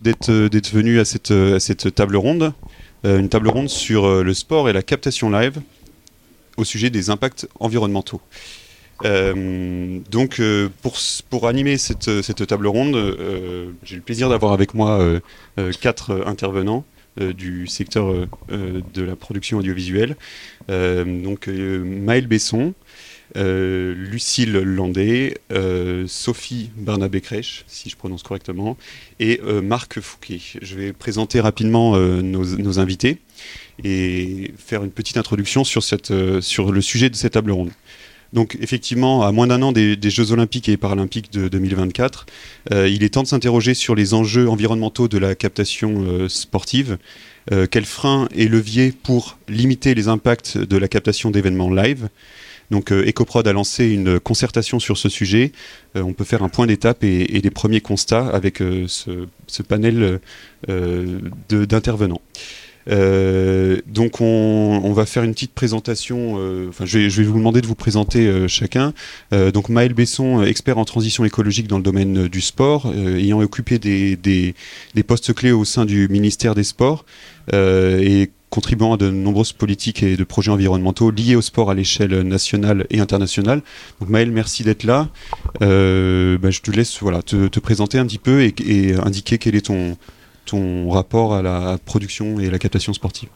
d'être d'être venu à cette, à cette table ronde, une table ronde sur le sport et la captation live au sujet des impacts environnementaux. donc pour, pour animer cette, cette table ronde, j'ai le plaisir d'avoir avec moi quatre intervenants. du secteur de la production audiovisuelle. donc Maël Besson, euh, Lucille Landais, euh, Sophie Barnabé-Crèche, si je prononce correctement, et euh, Marc Fouquet. Je vais présenter rapidement nos, invités et faire une petite introduction sur le sujet de cette table ronde. Donc effectivement, à moins d'un an des, Jeux olympiques et paralympiques de 2024, il est temps de s'interroger sur les enjeux environnementaux de la captation sportive. quels freins et leviers pour limiter les impacts de la captation d'événements live donc euh, Ecoprod a lancé une concertation sur ce sujet. Euh, on peut faire un point d'étape et, des premiers constats avec euh, ce, panel d'intervenants. donc on, va faire une petite présentation. enfin, je vais, vous demander de vous présenter chacun. donc Maël Besson, expert en transition écologique dans le domaine du sport, ayant occupé des, postes clés au sein du ministère des Sports et contribuant à de nombreuses politiques et de projets environnementaux liés au sport à l'échelle nationale et internationale. Donc Maël, merci d'être là. Euh, bah, je te laisse voilà, te, présenter un petit peu et, indiquer quel est ton, ton rapport à la production et à la captation sportive.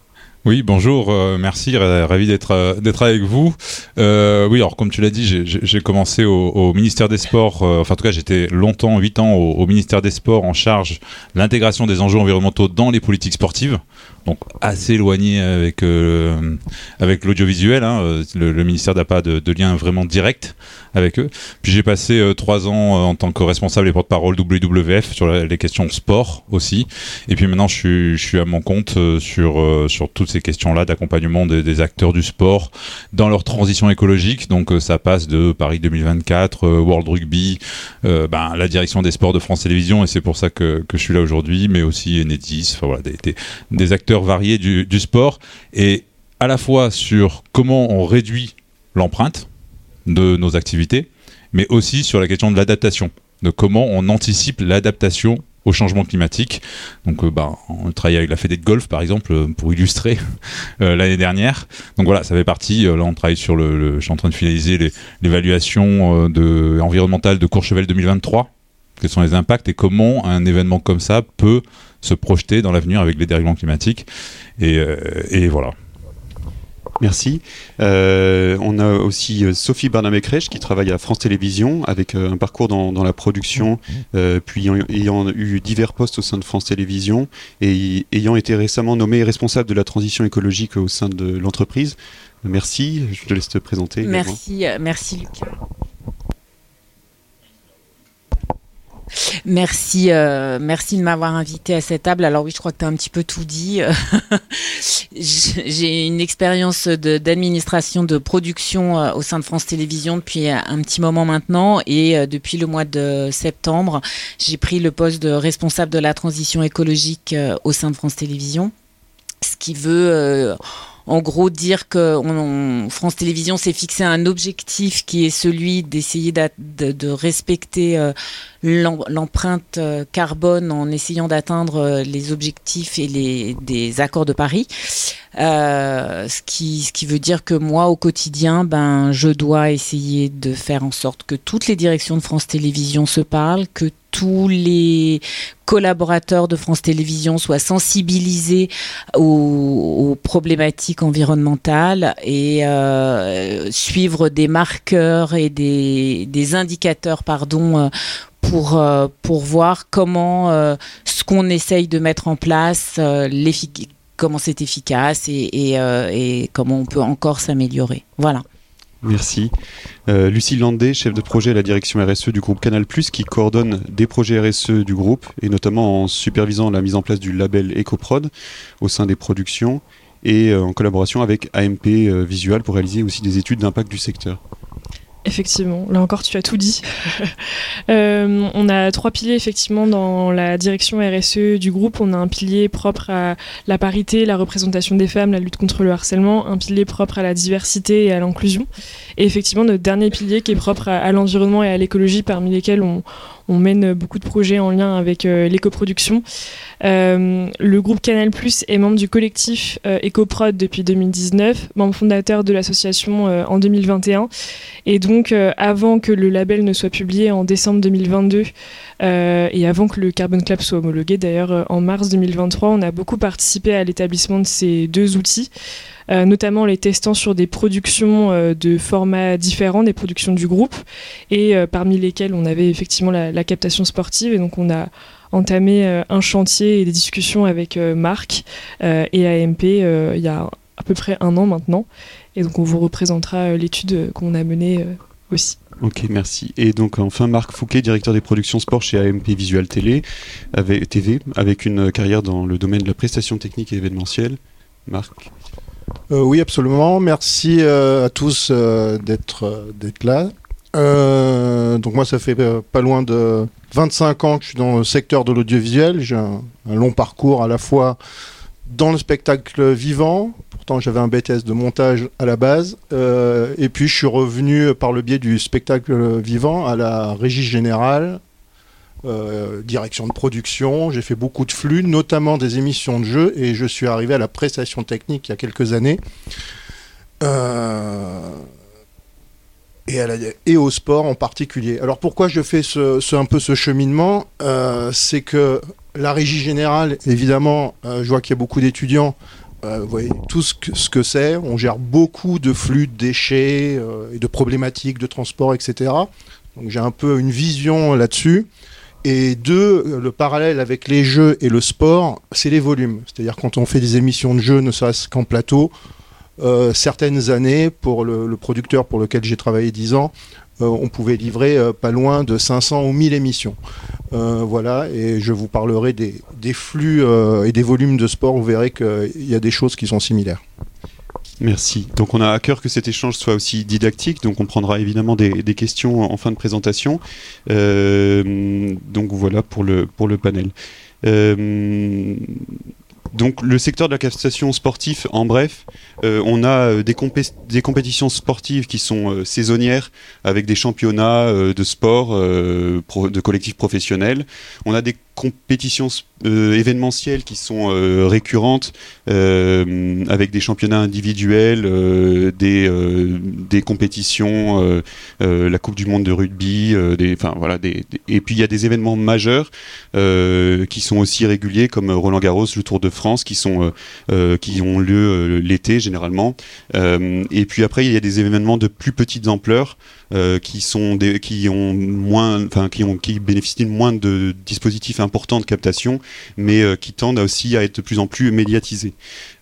Oui, bonjour, euh, merci, ravi d'être euh, d'être avec vous. Oui, alors comme tu l'as dit, j'ai commencé au, ministère des Sports, enfin en tout cas j'étais longtemps, 8 ans au, au, ministère des Sports en charge de l'intégration des enjeux environnementaux dans les politiques sportives donc assez éloigné avec, euh, avec l'audiovisuel. Hein. Le, ministère n'a pas de, lien vraiment direct avec eux. Puis j'ai passé euh, trois ans euh, en tant que responsable et porte-parole WWF sur les questions sport aussi. Et puis maintenant, je suis, je suis à mon compte sur, sur toutes ces questions-là d'accompagnement des, acteurs du sport dans leur transition écologique. Donc ça passe de Paris 2024, World Rugby, ben, la direction des sports de France Télévisions, et c'est pour ça que, que je suis là aujourd'hui, mais aussi Enedis, enfin voilà, des, des acteurs variés du, sport et à la fois sur comment on réduit l'empreinte de nos activités, mais aussi sur la question de l'adaptation, de comment on anticipe l'adaptation au changement climatique. Donc, euh, bah, on travaille avec la Fédé de golf, par exemple, euh, pour illustrer euh, l'année dernière. Donc voilà, ça fait partie. là, on travaille sur le, Je suis en train de finaliser l'évaluation de, environnementale de Courchevel 2023. Quels sont les impacts et comment un événement comme ça peut se projeter dans l'avenir avec les dérèglements climatiques. Et, euh, voilà. Merci. Euh, on a aussi euh, Sophie Barnabé-Crèche qui travaille à France Télévisions avec un parcours dans, la production, puis ayant, eu divers postes au sein de France Télévisions et ayant été récemment nommée responsable de la transition écologique au sein de l'entreprise. Merci, je te laisse te présenter. Merci, merci Luc. Merci, euh, merci de m'avoir invité à cette table. Alors oui, je crois que tu as un petit peu tout dit. J'ai une expérience d'administration de, production euh, au sein de France Télévisions depuis un petit moment maintenant et euh, depuis le mois de septembre, j'ai pris le poste de responsable de la transition écologique au sein de France Télévisions. Ce qui veut en gros dire que France Télévisions s'est fixé un objectif qui est celui d'essayer de, respecter euh, l'empreinte euh, carbone en essayant d'atteindre euh, les objectifs et les accords de Paris. ce, qui, ce qui veut dire que moi, au quotidien, ben, je dois essayer de faire en sorte que toutes les directions de France Télévisions se parlent, que tous les collaborateurs de France Télévisions soient sensibilisés aux, problématiques environnementales et euh, suivre des marqueurs et des, indicateurs pardon, euh, pour, euh, pour voir comment ce qu'on essaye de mettre en place, comment c'est efficace et comment on peut encore s'améliorer. Voilà. Merci. Euh, Lucie Landé, chef de projet à la direction RSE du groupe Canal+, qui coordonne des projets RSE du groupe, et notamment en supervisant la mise en place du label EcoProd au sein des productions, et euh, en collaboration avec AMP euh, Visual pour réaliser aussi des études d'impact du secteur. Effectivement, là encore tu as tout dit. Euh, on a trois piliers effectivement dans la direction RSE du groupe. On a un pilier propre à la parité, la représentation des femmes, la lutte contre le harcèlement, un pilier propre à la diversité et à l'inclusion. Et effectivement notre dernier pilier qui est propre à, l'environnement et à l'écologie parmi lesquels on, on mène beaucoup de projets en lien avec l'éco-production. Le groupe Canal Plus est membre du collectif EcoProd depuis 2019, membre fondateur de l'association en 2021. Et donc, avant que le label ne soit publié en décembre 2022 et avant que le Carbon Club soit homologué, d'ailleurs en mars 2023, on a beaucoup participé à l'établissement de ces deux outils. Euh, notamment les testant sur des productions euh, de formats différents, des productions du groupe, et euh, parmi lesquelles on avait effectivement la, captation sportive. Et donc on a entamé un chantier et des discussions avec Marc et AMP il y a à peu près un an maintenant. Et donc on vous représentera l'étude qu'on a menée aussi. Ok, merci. Et donc enfin Marc Fouquet, directeur des productions sport chez AMP Visual Télé, avec, TV, avec une carrière dans le domaine de la prestation technique et événementielle. Marc euh, oui, absolument. Merci euh, à tous euh, d'être d'être là. donc moi, ça fait pas loin de 25 ans que je suis dans le secteur de l'audiovisuel. J'ai un, long parcours à la fois dans le spectacle vivant. Pourtant, j'avais un BTS de montage à la base. et puis, je suis revenu par le biais du spectacle vivant à la régie générale euh, direction de production, j'ai fait beaucoup de flux, notamment des émissions de jeux, et je suis arrivé à la prestation technique il y a quelques années. Euh, et, au sport en particulier. Alors pourquoi je fais un peu ce cheminement euh, C'est que la régie générale, évidemment, je vois qu'il y a beaucoup d'étudiants. vous voyez tout ce que, ce que c'est. On gère beaucoup de flux de déchets et de problématiques de transport, etc. Donc j'ai un peu une vision là-dessus. Et deux, le parallèle avec les jeux et le sport, c'est les volumes. C'est-à-dire quand on fait des émissions de jeux, ne serait-ce qu'en plateau, euh, certaines années, pour le, producteur pour lequel j'ai travaillé 10 ans, euh, on pouvait livrer euh, pas loin de 500 ou 1000 émissions. voilà, et je vous parlerai des, flux et des volumes de sport. Vous verrez qu'il y a des choses qui sont similaires. Merci. Donc on a à cœur que cet échange soit aussi didactique, donc on prendra évidemment des, questions en fin de présentation. Donc voilà pour le panel. Euh, donc le secteur de la captation sportive, en bref, euh, on a des, des, compétitions sportives qui sont saisonnières avec des championnats de sport de collectifs professionnels. On a des compétitions euh, événementielles qui sont euh, récurrentes euh, avec des championnats individuels, des, compétitions, la Coupe du Monde de rugby, enfin voilà, et puis il y a des événements majeurs qui sont aussi réguliers comme Roland Garros, le Tour de France, qui sont qui ont lieu l'été généralement. et puis après il y a des événements de plus petite ampleur qui sont qui ont moins, enfin qui ont qui bénéficient de moins de dispositifs importants de captation, mais euh, qui tendent aussi à être de plus en plus médiatisés.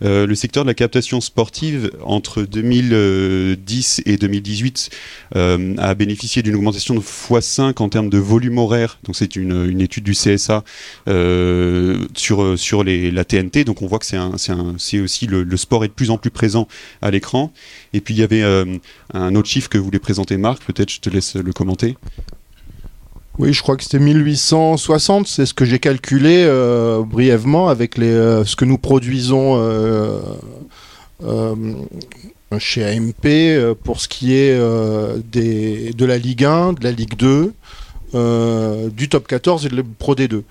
Euh, le secteur de la captation sportive, entre 2010 et 2018, euh, a bénéficié d'une augmentation de x5 en termes de volume horaire. Donc c'est une, étude du CSA sur, sur la TNT. Donc on voit que c'est aussi le, le, sport est de plus en plus présent à l'écran. Et puis il y avait un autre chiffre que voulait présenter Marc, peut-être je te laisse le commenter. Oui, je crois que c'était 1860, c'est ce que j'ai calculé euh, brièvement avec euh, ce que nous produisons euh, chez AMP pour ce qui est de la Ligue 1, de la Ligue 2, du top 14 et de la Pro D2.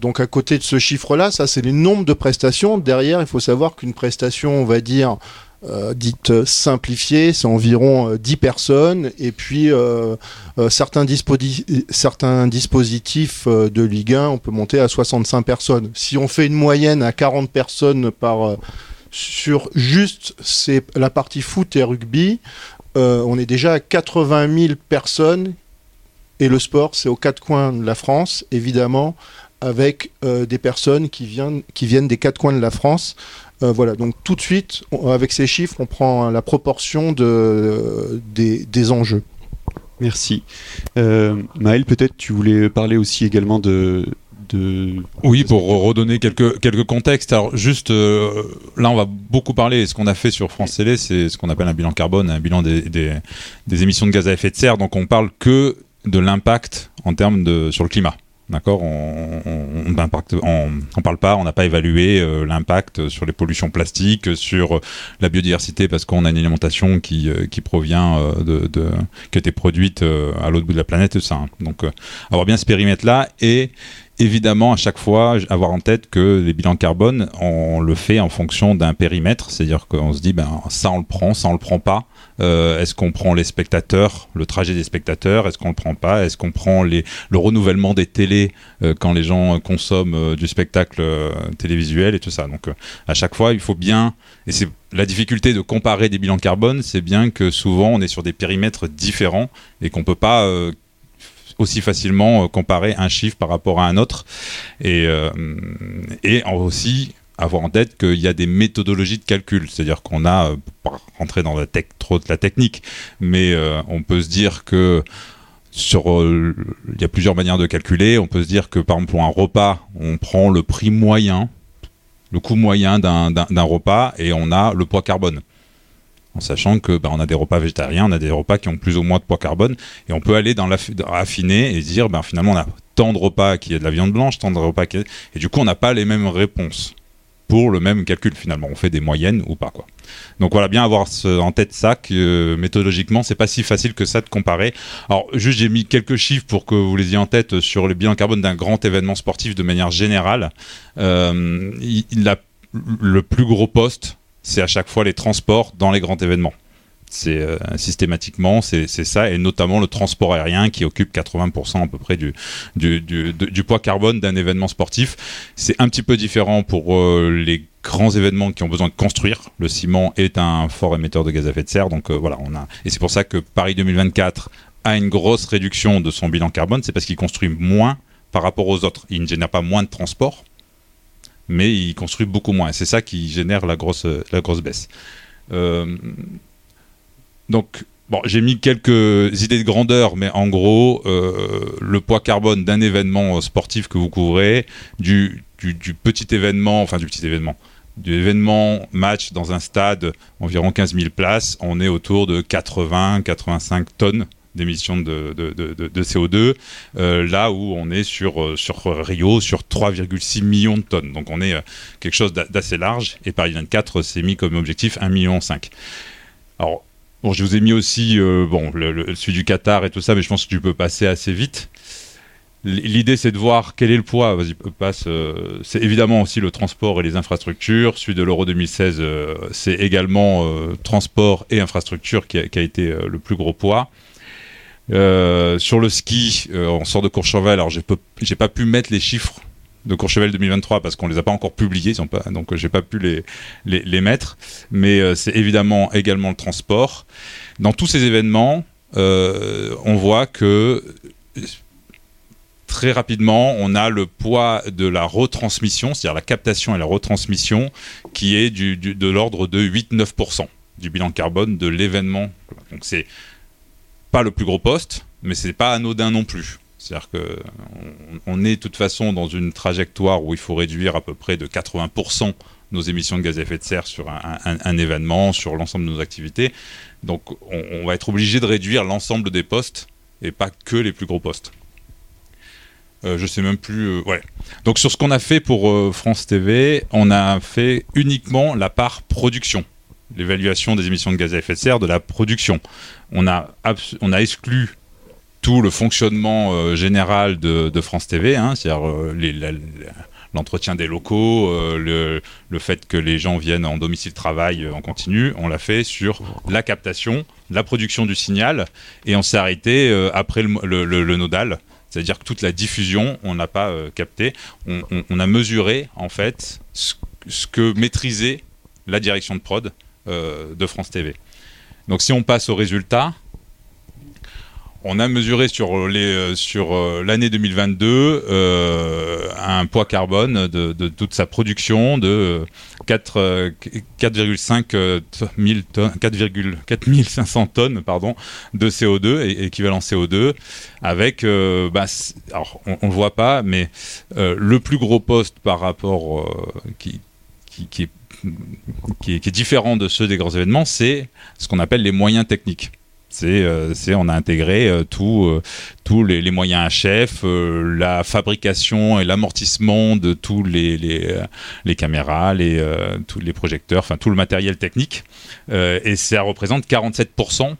donc à côté de ce chiffre-là, ça c'est les nombres de prestations. Derrière, il faut savoir qu'une prestation, on va dire, euh, dite simplifiée, c'est environ 10 euh, personnes. Et puis euh, certains, certains, dispositifs de Ligue 1, on peut monter à 65 personnes. Si on fait une moyenne à 40 personnes par sur juste la partie foot et rugby, on est déjà à 80 000 personnes. Et le sport, c'est aux quatre coins de la France, évidemment, avec des personnes qui viennent, qui viennent des quatre coins de la France. Euh, voilà, donc tout de suite, avec ces chiffres, on prend la proportion de, des, enjeux. Merci. Euh, Maël, peut-être tu voulais parler aussi également de, de... Oui, pour redonner quelques, quelques contextes. Alors, juste euh, là, on va beaucoup parler. Ce qu'on a fait sur France Télé, c'est ce qu'on appelle un bilan carbone, un bilan des, des, émissions de gaz à effet de serre. Donc, on parle que de l'impact en termes de sur le climat. D'accord on, parle pas, on n'a pas évalué euh, l'impact sur les pollutions plastiques, sur la biodiversité, parce qu'on a une alimentation qui, euh, qui provient euh, de, qui a été produite à l'autre bout de la planète, ça. Hein. Donc, avoir bien ce périmètre-là et évidemment à chaque fois avoir en tête que les bilans carbone on le fait en fonction d'un périmètre c'est à dire qu'on se dit ben ça on le prend ça on le prend pas euh, est-ce qu'on prend les spectateurs le trajet des spectateurs est-ce qu'on le prend pas est-ce qu'on prend le renouvellement des télés euh, quand les gens consomment euh, du spectacle télévisuel et tout ça donc à chaque fois il faut bien et c'est la difficulté de comparer des bilans carbone c'est bien que souvent on est sur des périmètres différents et qu'on peut pas aussi facilement comparer un chiffre par rapport à un autre. Et, et aussi avoir en tête qu'il y a des méthodologies de calcul, c'est-à-dire qu'on a, euh, pas rentrer dans la tech, trop de la technique, mais on peut se dire que sur, il y a plusieurs manières de calculer. On peut se dire que par exemple pour un repas, on prend le prix moyen, le coût moyen d'un repas, et on a le poids carbone. En sachant que bah, on a des repas végétariens, on a des repas qui ont plus ou moins de poids carbone, et on peut aller dans l'affiner et dire ben, finalement on a tant de repas qui a de la viande blanche, tant de repas qui a... et du coup on n'a pas les mêmes réponses pour le même calcul finalement, on fait des moyennes ou pas quoi. Donc voilà, bien avoir en tête ça que euh, méthodologiquement c'est pas si facile que ça de comparer. Alors juste j'ai mis quelques chiffres pour que vous les ayez en tête sur le bilan carbone d'un grand événement sportif de manière générale. Euh, il, a le plus gros poste c'est à chaque fois les transports dans les grands événements. C'est euh, systématiquement, c'est ça, et notamment le transport aérien qui occupe 80% à peu près du, poids carbone d'un événement sportif. C'est un petit peu différent pour euh, les grands événements qui ont besoin de construire. Le ciment est un fort émetteur de gaz à effet de serre, donc euh, voilà, on a. Et c'est pour ça que Paris 2024 a une grosse réduction de son bilan carbone, c'est parce qu'il construit moins par rapport aux autres. Il ne génère pas moins de transport, mais il construit beaucoup moins. C'est ça qui génère la grosse, la grosse baisse. Donc, bon, j'ai mis quelques idées de grandeur, mais en gros, euh, le poids carbone d'un événement sportif que vous couvrez, du, petit événement, enfin du petit événement, du événement match dans un stade, environ 15 000 places, on est autour de 80-85 tonnes d'émissions de, de, de, CO2, euh, là où on est sur, euh, sur Rio sur 3,6 millions de tonnes. Donc on est quelque chose d'assez large, et Paris 24 s'est mis comme objectif 1,5 million. Alors, bon, je vous ai mis aussi bon, le, celui du Qatar et tout ça, mais je pense que tu peux passer assez vite. L'idée, c'est de voir quel est le poids. Vas-y, passe. c'est évidemment aussi le transport et les infrastructures. Celui de l'Euro 2016, c'est également transport et infrastructure qui a, été le plus gros poids. Euh, sur le ski, euh, on sort de Courchevel. Alors, j'ai pas pu mettre les chiffres de Courchevel 2023 parce qu'on les a pas encore publiés, pas, donc j'ai pas pu les, les, mettre. Mais euh, c'est évidemment également le transport. Dans tous ces événements, on voit que très rapidement, on a le poids de la retransmission, c'est-à-dire la captation et la retransmission, qui est du, de l'ordre de 8-9% du bilan carbone de l'événement. Donc c'est pas le plus gros poste, mais c'est pas anodin non plus. C'est-à-dire que on, est de toute façon dans une trajectoire où il faut réduire à peu près de 80% nos émissions de gaz à effet de serre sur un, événement, sur l'ensemble de nos activités. Donc on, va être obligé de réduire l'ensemble des postes et pas que les plus gros postes. Euh, je sais même plus. Euh. Donc sur ce qu'on a fait pour euh, France TV, on a fait uniquement la part production l'évaluation des émissions de gaz à effet de serre de la production. On a exclu tout le fonctionnement euh, général de, France TV, hein, c'est-à-dire euh, l'entretien des locaux, euh, le, fait que les gens viennent en domicile travail en continu, on l'a fait sur la captation, la production du signal, et on s'est arrêté après le, nodal, c'est-à-dire que toute la diffusion, on n'a pas capté, on, a mesuré en fait ce, que maîtrisait la direction de prod de France TV. Donc si on passe au résultat, on a mesuré sur euh, sur euh, l'année 2022 un poids carbone de, toute sa production de 4,5 tonnes 4,500 tonnes pardon de CO2 équivalent CO2 avec bah, alors on, ne le voit pas mais le plus gros poste par rapport qui, qui est qui est, différent de ceux des grands événements, c'est ce qu'on appelle les moyens techniques. C'est, on a intégré tous les, moyens HF, la fabrication et l'amortissement de tous les, les, les caméras, les, tous les projecteurs, enfin tout le matériel technique. et ça représente 47%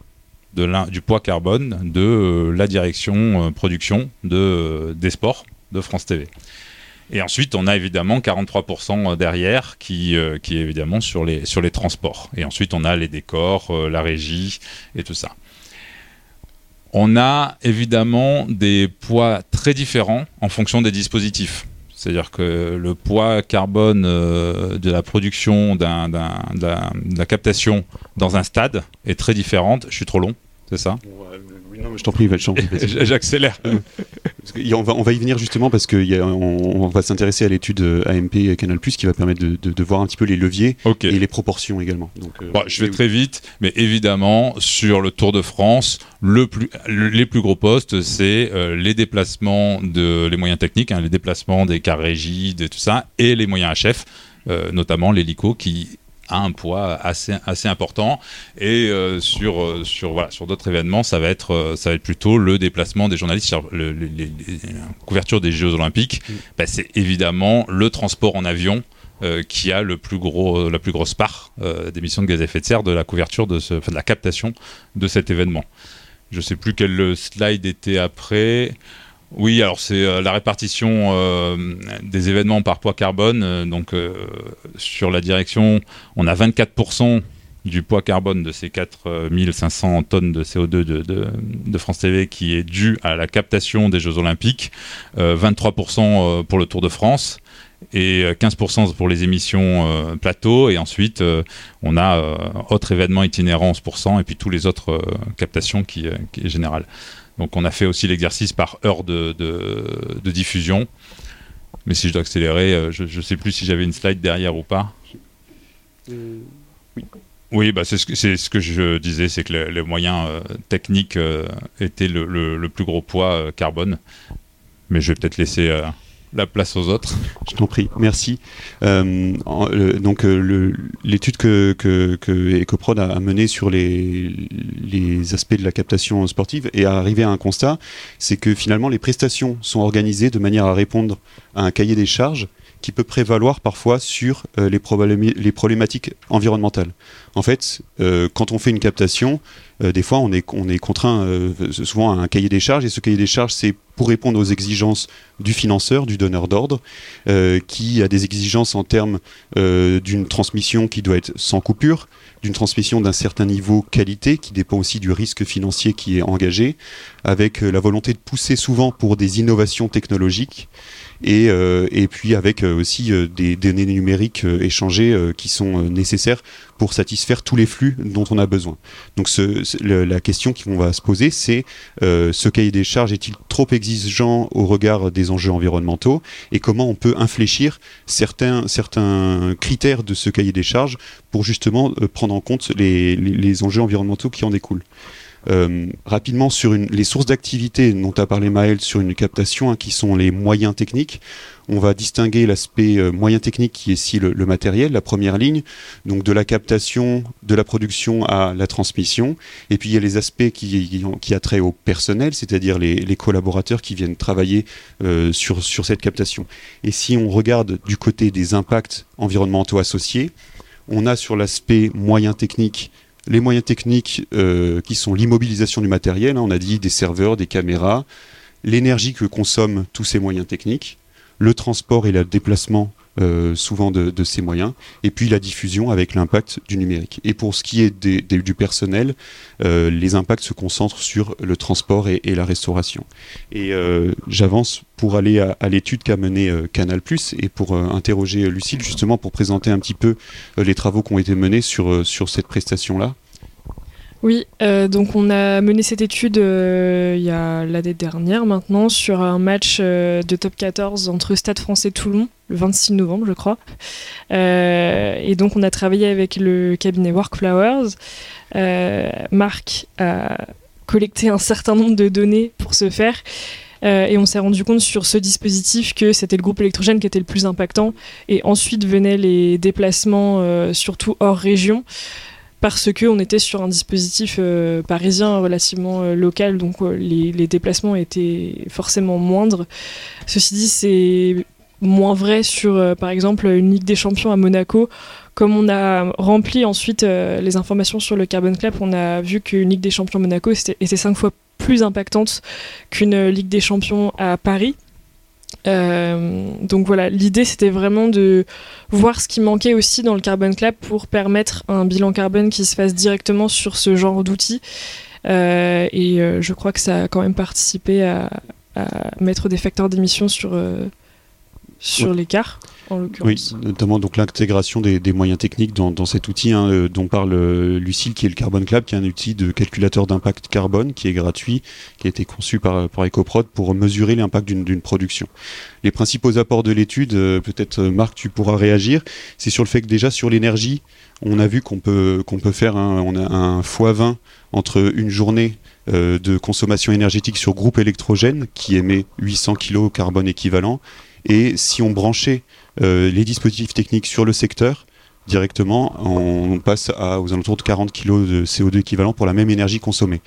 de du poids carbone de la direction production de, des sports de France TV. Et ensuite, on a évidemment 43% derrière qui, euh, qui est évidemment sur les, transports. Et ensuite, on a les décors, euh, la régie et tout ça. On a évidemment des poids très différents en fonction des dispositifs. C'est-à-dire que le poids carbone euh, de la production, de la captation dans un stade est très différente. Je suis trop long, c'est ça? Je t'en prie, J'accélère. on, va, on va y venir justement parce qu'on on, va s'intéresser à l'étude euh, AMP Canal qui va permettre de, voir un petit peu les leviers et les proportions également. Donc, euh, je vais très vite, mais évidemment, sur le Tour de France, le plus, les plus gros postes, c'est euh, les déplacements de les moyens techniques, hein, les déplacements des cars rigides et tout ça, et les moyens HF, notamment l'hélico qui a un poids assez, assez important. Et euh, sur, euh, sur, voilà, sur d'autres événements, ça va, être, euh, ça va être plutôt le déplacement des journalistes sur les, couverture des Jeux Olympiques. Mm. Bah, c'est évidemment le transport en avion. qui a le plus gros, la plus grosse part d'émissions de gaz à effet de serre de la couverture, de, ce, de la captation de cet événement. Je ne sais plus quel slide était après. Oui, alors c'est euh, la répartition euh, des événements par poids carbone. Euh, donc sur la direction, on a 24% du poids carbone de ces 4500 tonnes de CO2 de, France TV qui est dû à la captation des Jeux Olympiques, 23% pour le Tour de France et 15% pour les émissions plateau et ensuite on a autres événements itinérants 11% et puis tous les autres captations qui, qui est général. Donc on a fait aussi l'exercice par heure de, diffusion. Mais si je dois accélérer, euh, je ne sais plus si j'avais une slide derrière ou pas. Euh, oui. Oui, bah c'est ce, que je disais, c'est que les, moyens euh, techniques étaient le, plus gros poids carbone. Mais je vais peut-être laisser la place aux autres. Je t'en prie, merci. Euh, donc euh, l'étude que, Ecoprod a, menée sur les, aspects de la captation sportive est arrivé à un constat, c'est que finalement les prestations sont organisées de manière à répondre à un cahier des charges qui peut prévaloir parfois sur euh, les, problématiques environnementales. En fait, quand on fait une captation, des fois on est, on est contraint souvent à un cahier des charges, et ce cahier des charges, c'est pour répondre aux exigences du financeur, du donneur d'ordre, euh, qui a des exigences en termes euh, d'une transmission qui doit être sans coupure, d'une transmission d'un certain niveau qualité, qui dépend aussi du risque financier qui est engagé, avec euh, la volonté de pousser souvent pour des innovations technologiques, et puis avec aussi des données numériques échangées qui sont nécessaires pour satisfaire tous les flux dont on a besoin. Donc la question qu'on va se poser, c'est ce cahier des charges est-il trop exigeant au regard des enjeux environnementaux et comment on peut infléchir certains, certains critères de ce cahier des charges pour justement euh, prendre en compte les, les, enjeux environnementaux qui en découlent. Euh, rapidement sur les sources d'activité dont a parlé Maël sur une captation, hein, qui sont les moyens techniques. On va distinguer l'aspect euh, moyen technique qui est ici le, matériel, la première ligne, donc de la captation, de la production à la transmission. Et puis il y a les aspects qui, qui, trait au personnel, c'est-à-dire les, collaborateurs qui viennent travailler euh, sur, sur cette captation. Et si on regarde du côté des impacts environnementaux associés, on a sur l'aspect moyen technique les moyens techniques euh, qui sont l'immobilisation du matériel, hein, on a dit des serveurs, des caméras, l'énergie que consomment tous ces moyens techniques, le transport et le déplacement euh, souvent de, ces moyens, et puis la diffusion avec l'impact du numérique. Et pour ce qui est du personnel, euh, les impacts se concentrent sur le transport et, la restauration. Et euh, j'avance pour aller à, l'étude qu'a menée Canal ⁇ et pour interroger Lucille justement pour présenter un petit peu les travaux qui ont été menés sur, sur cette prestation-là. Oui, euh, donc on a mené cette étude euh, il y a l'année dernière maintenant sur un match euh, de top 14 entre Stade français Toulon, le 26 novembre je crois. et donc on a travaillé avec le cabinet Workflowers. Marc a collecté un certain nombre de données pour ce faire. et on s'est rendu compte sur ce dispositif que c'était le groupe électrogène qui était le plus impactant. Et ensuite venaient les déplacements, surtout hors région parce que on était sur un dispositif euh, parisien relativement euh, local, donc euh, les, déplacements étaient forcément moindres. Ceci dit, c'est moins vrai sur, par exemple, une Ligue des Champions à Monaco. Comme on a rempli ensuite les informations sur le Carbon Club, on a vu qu'une Ligue des Champions à Monaco était cinq fois plus impactante qu'une Ligue des Champions à Paris. Euh, donc voilà, l'idée c'était vraiment de voir ce qui manquait aussi dans le Carbon Club pour permettre un bilan carbone qui se fasse directement sur ce genre d'outils. Euh, et euh, je crois que ça a quand même participé à, à mettre des facteurs d'émission sur, sur Ouais. l'écart, en Oui, notamment donc l'intégration des, des moyens techniques dans, dans cet outil hein, euh, dont parle euh, Lucille, qui est le Carbon Club, qui est un outil de calculateur d'impact carbone qui est gratuit, qui a été conçu par, par EcoProd pour mesurer l'impact d'une production. Les principaux apports de l'étude, euh, peut-être Marc, tu pourras réagir, c'est sur le fait que déjà sur l'énergie, on a vu qu'on peut, qu'on peut faire un, on a un x20 entre une journée euh, de consommation énergétique sur groupe électrogène qui émet 800 kg carbone équivalent. Et si on branchait les dispositifs techniques sur le secteur, directement, on passe aux alentours de 40 kg de CO2 équivalent pour la même énergie consommée.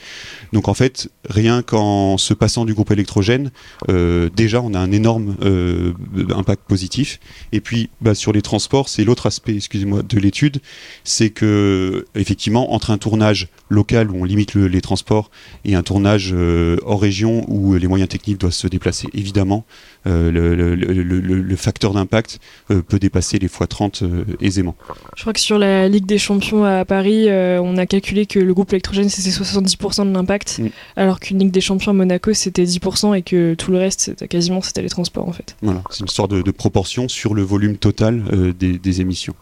Donc en fait, rien qu'en se passant du groupe électrogène, euh, déjà on a un énorme euh, impact positif. Et puis bah, sur les transports, c'est l'autre aspect, excusez-moi, de l'étude, c'est que effectivement entre un tournage local où on limite le- les transports et un tournage euh, hors région où les moyens techniques doivent se déplacer, évidemment, euh, le, facteur d'impact euh, peut dépasser les fois 30 euh, aisément. Je crois que sur la Ligue des Champions à Paris, on a calculé que le groupe électrogène c'était 70% de l'impact, Mm. alors qu'une Ligue des Champions à Monaco c'était 10% et que tout le reste c'était quasiment c'était les transports en fait. Voilà, c'est une histoire de, de proportion sur le volume total des, des émissions.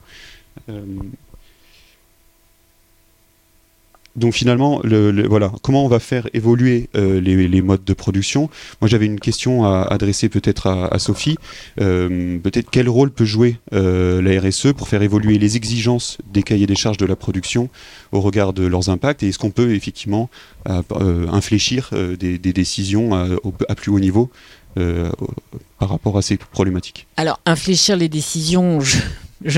Donc finalement, le, le- voilà, comment on va faire évoluer euh, les, modes de production? Moi, j'avais une question à adresser peut-être à, Sophie. Euh, peut-être quel rôle peut jouer euh, la RSE pour faire évoluer les exigences des cahiers des charges de la production au regard de leurs impacts? Et est-ce qu'on peut effectivement infléchir des, décisions à, plus haut niveau par rapport à ces problématiques? Alors, infléchir les décisions, je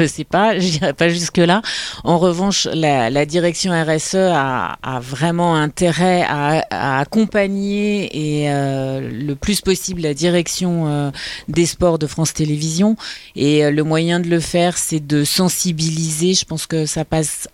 ne sais pas, je n'irai pas jusque-là. En revanche, la, la direction RSE a, a vraiment intérêt à, à accompagner et euh, le plus possible la direction euh, des sports de France Télévisions. Et euh, le moyen de le faire, c'est de sensibiliser. Je pense que ça passe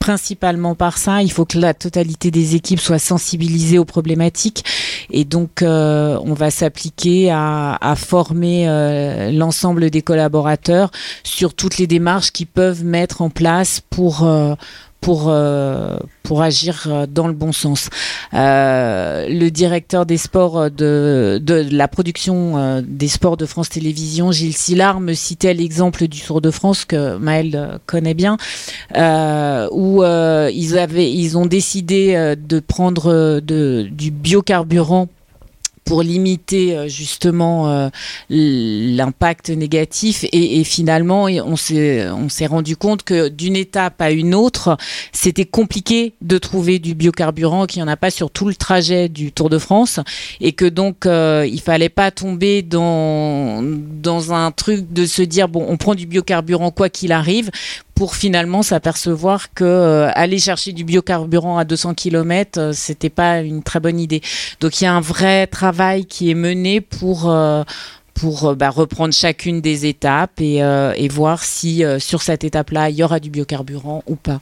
principalement par ça. Il faut que la totalité des équipes soient sensibilisées aux problématiques. Et donc, euh, on va s'appliquer à, à former euh, l'ensemble des collaborateurs sur toutes les démarches qu'ils peuvent mettre en place pour, euh, pour, euh, pour agir euh, dans le bon sens. Euh, le directeur des sports de, de la production euh, des sports de France Télévisions, Gilles Sillard, me citait l'exemple du Tour de France que Maël euh, connaît bien, euh, où euh, ils, avaient, ils ont décidé euh, de prendre euh, de, du biocarburant pour limiter euh, justement euh, l'impact négatif. Et, finalement et on s'est on s'est rendu compte que d'une étape à une autre c'était compliqué de trouver du biocarburant qu'il n'y en a pas sur tout le trajet du Tour de France. Et que donc euh, il fallait pas tomber dans dans un truc de se dire bon on prend du biocarburant quoi qu'il arrive pour finalement s'apercevoir que euh, aller chercher du biocarburant à 200 km, euh, c'était pas une très bonne idée. Donc il y a un vrai travail qui est mené pour euh, pour euh, bah, reprendre chacune des étapes et, voir si sur cette étape-là il y aura du biocarburant ou pas.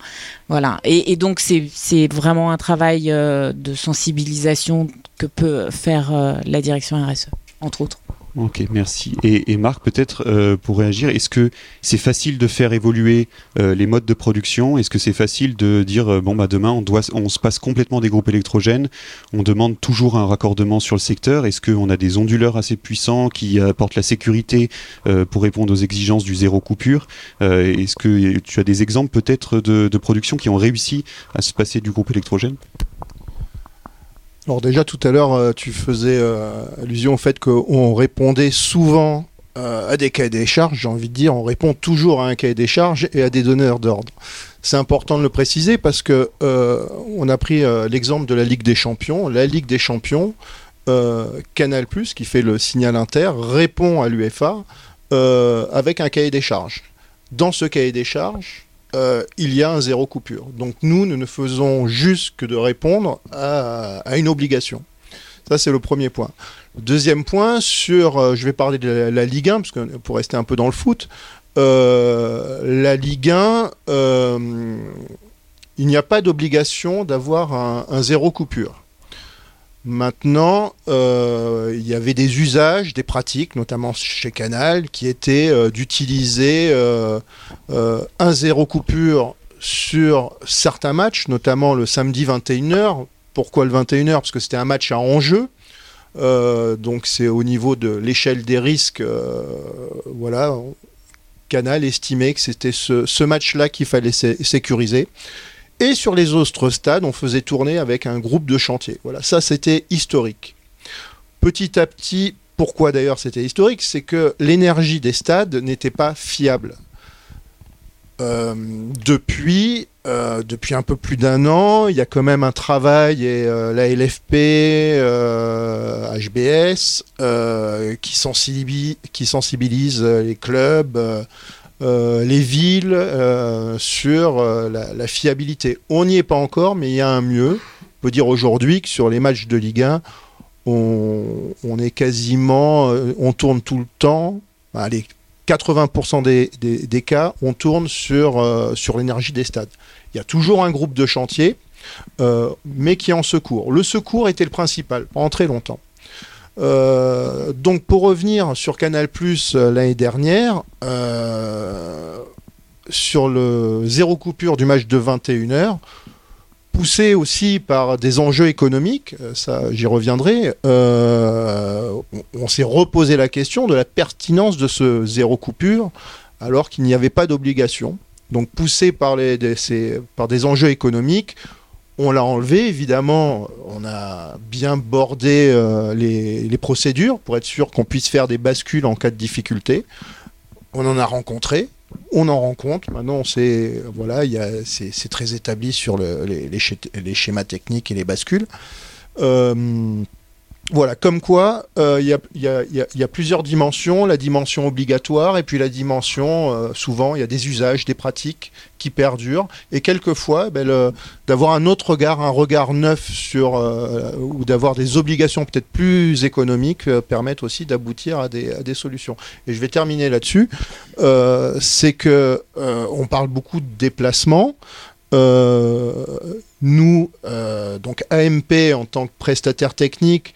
Voilà. Et, et donc c'est vraiment un travail de sensibilisation que peut faire la direction RSE, entre autres. Ok, merci. Et, Marc, peut-être euh, pour réagir, est-ce que c'est facile de faire évoluer euh, les modes de production? Est-ce que c'est facile de dire euh, bon bah demain on doit, on se passe complètement des groupes électrogènes, on demande toujours un raccordement sur le secteur? Est-ce qu'on a des onduleurs assez puissants qui apportent la sécurité pour répondre aux exigences du zéro coupure? Est-ce que tu as des exemples peut-être de, productions qui ont réussi à se passer du groupe électrogène? Alors déjà tout à l'heure, euh, tu faisais euh, allusion au fait qu'on répondait souvent euh, à des cahiers des charges. J'ai envie de dire, on répond toujours à un cahier des charges et à des donneurs d'ordre. C'est important de le préciser parce que on a pris l'exemple de la Ligue des Champions. La Ligue des Champions, Canal+, qui fait le signal inter, répond à l'UEFA avec un cahier des charges. Dans ce cahier des charges, euh, il y a un zéro coupure. Donc nous, nous ne faisons juste que de répondre à, une obligation. Ça, c'est le premier point. Deuxième point, sur, euh, je vais parler de la, la, Ligue 1, parce que pour rester un peu dans le foot, euh, la Ligue 1, euh, il n'y a pas d'obligation d'avoir un, zéro coupure. Maintenant, euh, il y avait des usages, des pratiques, notamment chez Canal, qui étaient euh, d'utiliser euh, un zéro coupure sur certains matchs, notamment le samedi 21h. Pourquoi le 21h Parce que c'était un match à enjeu. donc c'est au niveau de l'échelle des risques. voilà, Canal estimait que c'était ce, match-là qu'il fallait sé sécuriser. Et sur les autres stades, on faisait tourner avec un groupe de chantier. Voilà, ça c'était historique. Petit à petit, pourquoi d'ailleurs c'était historique C'est que l'énergie des stades n'était pas fiable. Euh, depuis, euh, depuis un peu plus d'un an, il y a quand même un travail et euh, la LFP, HBS, qui, qui sensibilise les clubs euh, les villes euh, sur euh, la, fiabilité. On n'y est pas encore, mais il y a un mieux. On peut dire aujourd'hui que sur les matchs de Ligue 1, on, est quasiment, on tourne tout le temps. Allez, 80% des, cas, on tourne sur, sur l'énergie des stades. Il y a toujours un groupe de chantier, mais qui est en secours. Le secours était le principal pendant très longtemps. Euh, donc pour revenir sur Canal Plus euh, l'année dernière, euh, sur le zéro coupure du match de 21h, poussé aussi par des enjeux économiques, ça j'y reviendrai, on, s'est reposé la question de la pertinence de ce zéro coupure alors qu'il n'y avait pas d'obligation. Donc poussé par, par des enjeux économiques, on l'a enlevé, évidemment, on a bien bordé euh, les, procédures pour être sûr qu'on puisse faire des bascules en cas de difficulté. On en a rencontré, on en rencontre. Maintenant, c'est voilà, c'est très établi sur le, les, les, les, schémas techniques et les bascules. Euh, voilà, comme quoi, il y, a plusieurs dimensions, la dimension obligatoire et puis la dimension, euh, souvent, il y a des usages, des pratiques qui perdurent, et quelquefois, ben, d'avoir un autre regard, un regard neuf sur, euh, ou d'avoir des obligations peut-être plus économiques, euh, permettent aussi d'aboutir à, des, solutions. Et je vais terminer là-dessus, c'est que on parle beaucoup de déplacement, nous, AMP en tant que prestataire technique,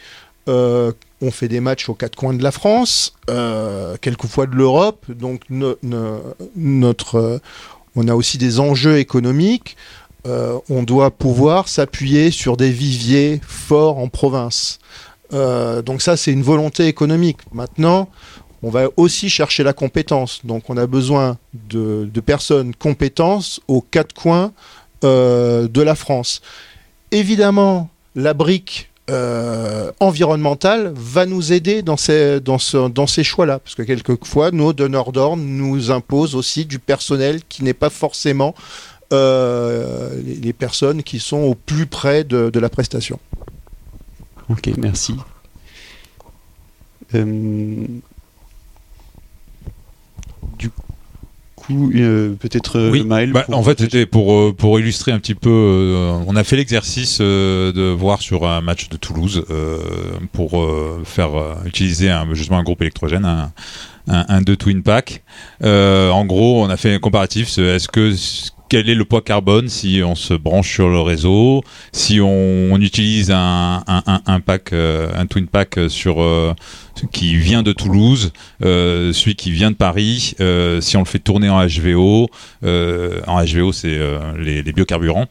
euh, on fait des matchs aux quatre coins de la France, euh, quelquefois de l'Europe. Donc no, no, notre, on a aussi des enjeux économiques. on doit pouvoir s'appuyer sur des viviers forts en province. donc ça, c'est une volonté économique. Maintenant, on va aussi chercher la compétence. Donc on a besoin de, de personnes compétences aux quatre coins euh, de la France. Évidemment, la brique euh, environnementale va nous aider dans ces, dans ce, dans ces choix-là, parce que quelquefois, nos donneurs d'ordre nous imposent aussi du personnel qui n'est pas forcément euh, les, personnes qui sont au plus près de, de la prestation. Ok, merci. Euh, coup, euh, peut-être euh, oui. Maël bah, En fait, c'était pour, euh, pour illustrer un petit peu. Euh, on a fait l'exercice euh, de voir sur un match de Toulouse pour faire utiliser un, justement un groupe électrogène, un, un, un de Twin Pack. en gros, on a fait un comparatif. Est-ce que quel est le poids carbone si on se branche sur le réseau, si on, utilise un, pack, euh, un twin pack sur euh, qui vient de Toulouse, euh, celui qui vient de Paris, euh, si on le fait tourner en HVO, euh, en HVO c'est les, biocarburants,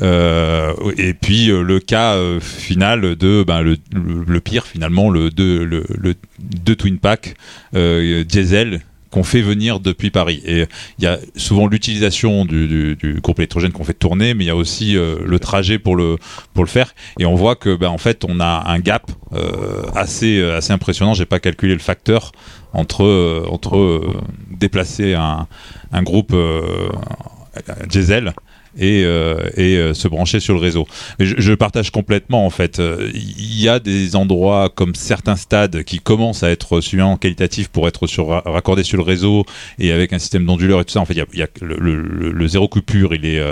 et puis le cas final de ben, le, pire finalement le de le, twin pack diesel qu'on fait venir depuis Paris. Et il y a souvent l'utilisation du, groupe électrogène qu'on fait tourner, mais il y a aussi euh, le trajet pour le, faire. Et on voit que, ben, en fait, on a un gap euh, assez, assez impressionnant. J'ai pas calculé le facteur entre, euh, déplacer un groupe diesel et, et se brancher sur le réseau. Je, partage complètement en fait. Il y a des endroits comme certains stades qui commencent à être suffisamment qualitatifs pour être sur, raccordés sur le réseau et avec un système d'onduleur et tout ça. En fait, il y a, le, le, zéro coupure, il est,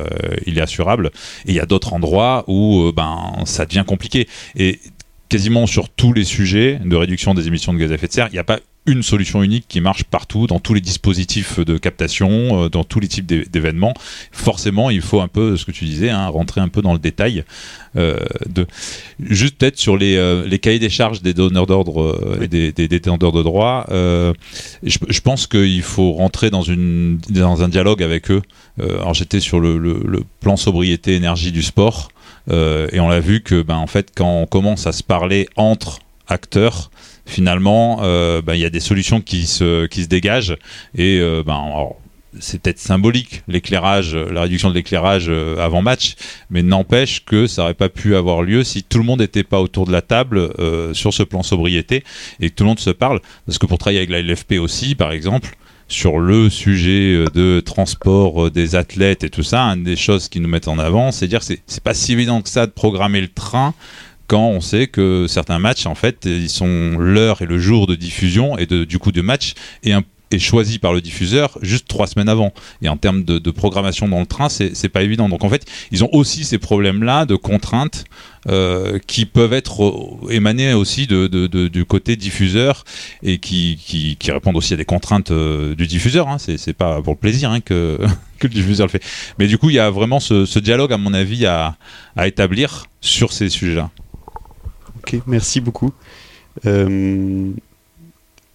il est assurable. Et il y a d'autres endroits où ben ça devient compliqué. Et quasiment sur tous les sujets de réduction des émissions de gaz à effet de serre, il n'y a pas une solution unique qui marche partout, dans tous les dispositifs de captation, euh, dans tous les types d'événements. Forcément, il faut un peu, ce que tu disais, hein, rentrer un peu dans le détail. Euh, de... Juste peut-être sur les, euh, les, cahiers des charges des donneurs d'ordre et des, des, détenteurs de droits, je, pense qu'il faut rentrer dans, une, dans un dialogue avec eux. alors j'étais sur le, le, plan sobriété énergie du sport. Et on l'a vu que, ben, en fait, quand on commence à se parler entre acteurs, finalement, euh, ben, il y a des solutions qui se, qui se dégagent. Et euh, ben, c'est peut-être symbolique l'éclairage, la réduction de l'éclairage avant match, mais n'empêche que ça n'aurait pas pu avoir lieu si tout le monde n'était pas autour de la table sur ce plan sobriété et que tout le monde se parle. Parce que pour travailler avec la LFP aussi, par exemple, sur le sujet euh, de transport euh, des athlètes et tout ça, une des choses qui nous mettent en avant, c'est dire que c'est pas si évident que ça de programmer le train quand on sait que certains matchs, en fait, ils sont l'heure et le jour de diffusion et du coup de match est choisi par le diffuseur juste trois semaines avant. Et en termes de, programmation dans le train, c'est pas évident. Donc en fait, ils ont aussi ces problèmes-là de contraintes euh, qui peuvent être émanés aussi de, du côté diffuseur et qui, répondent aussi à des contraintes euh, du diffuseur. Hein. C'est pas pour le plaisir hein, que, le diffuseur le fait. Mais du coup, il y a vraiment ce, dialogue, à mon avis, à établir sur ces sujets-là. Ok, merci beaucoup. Euh,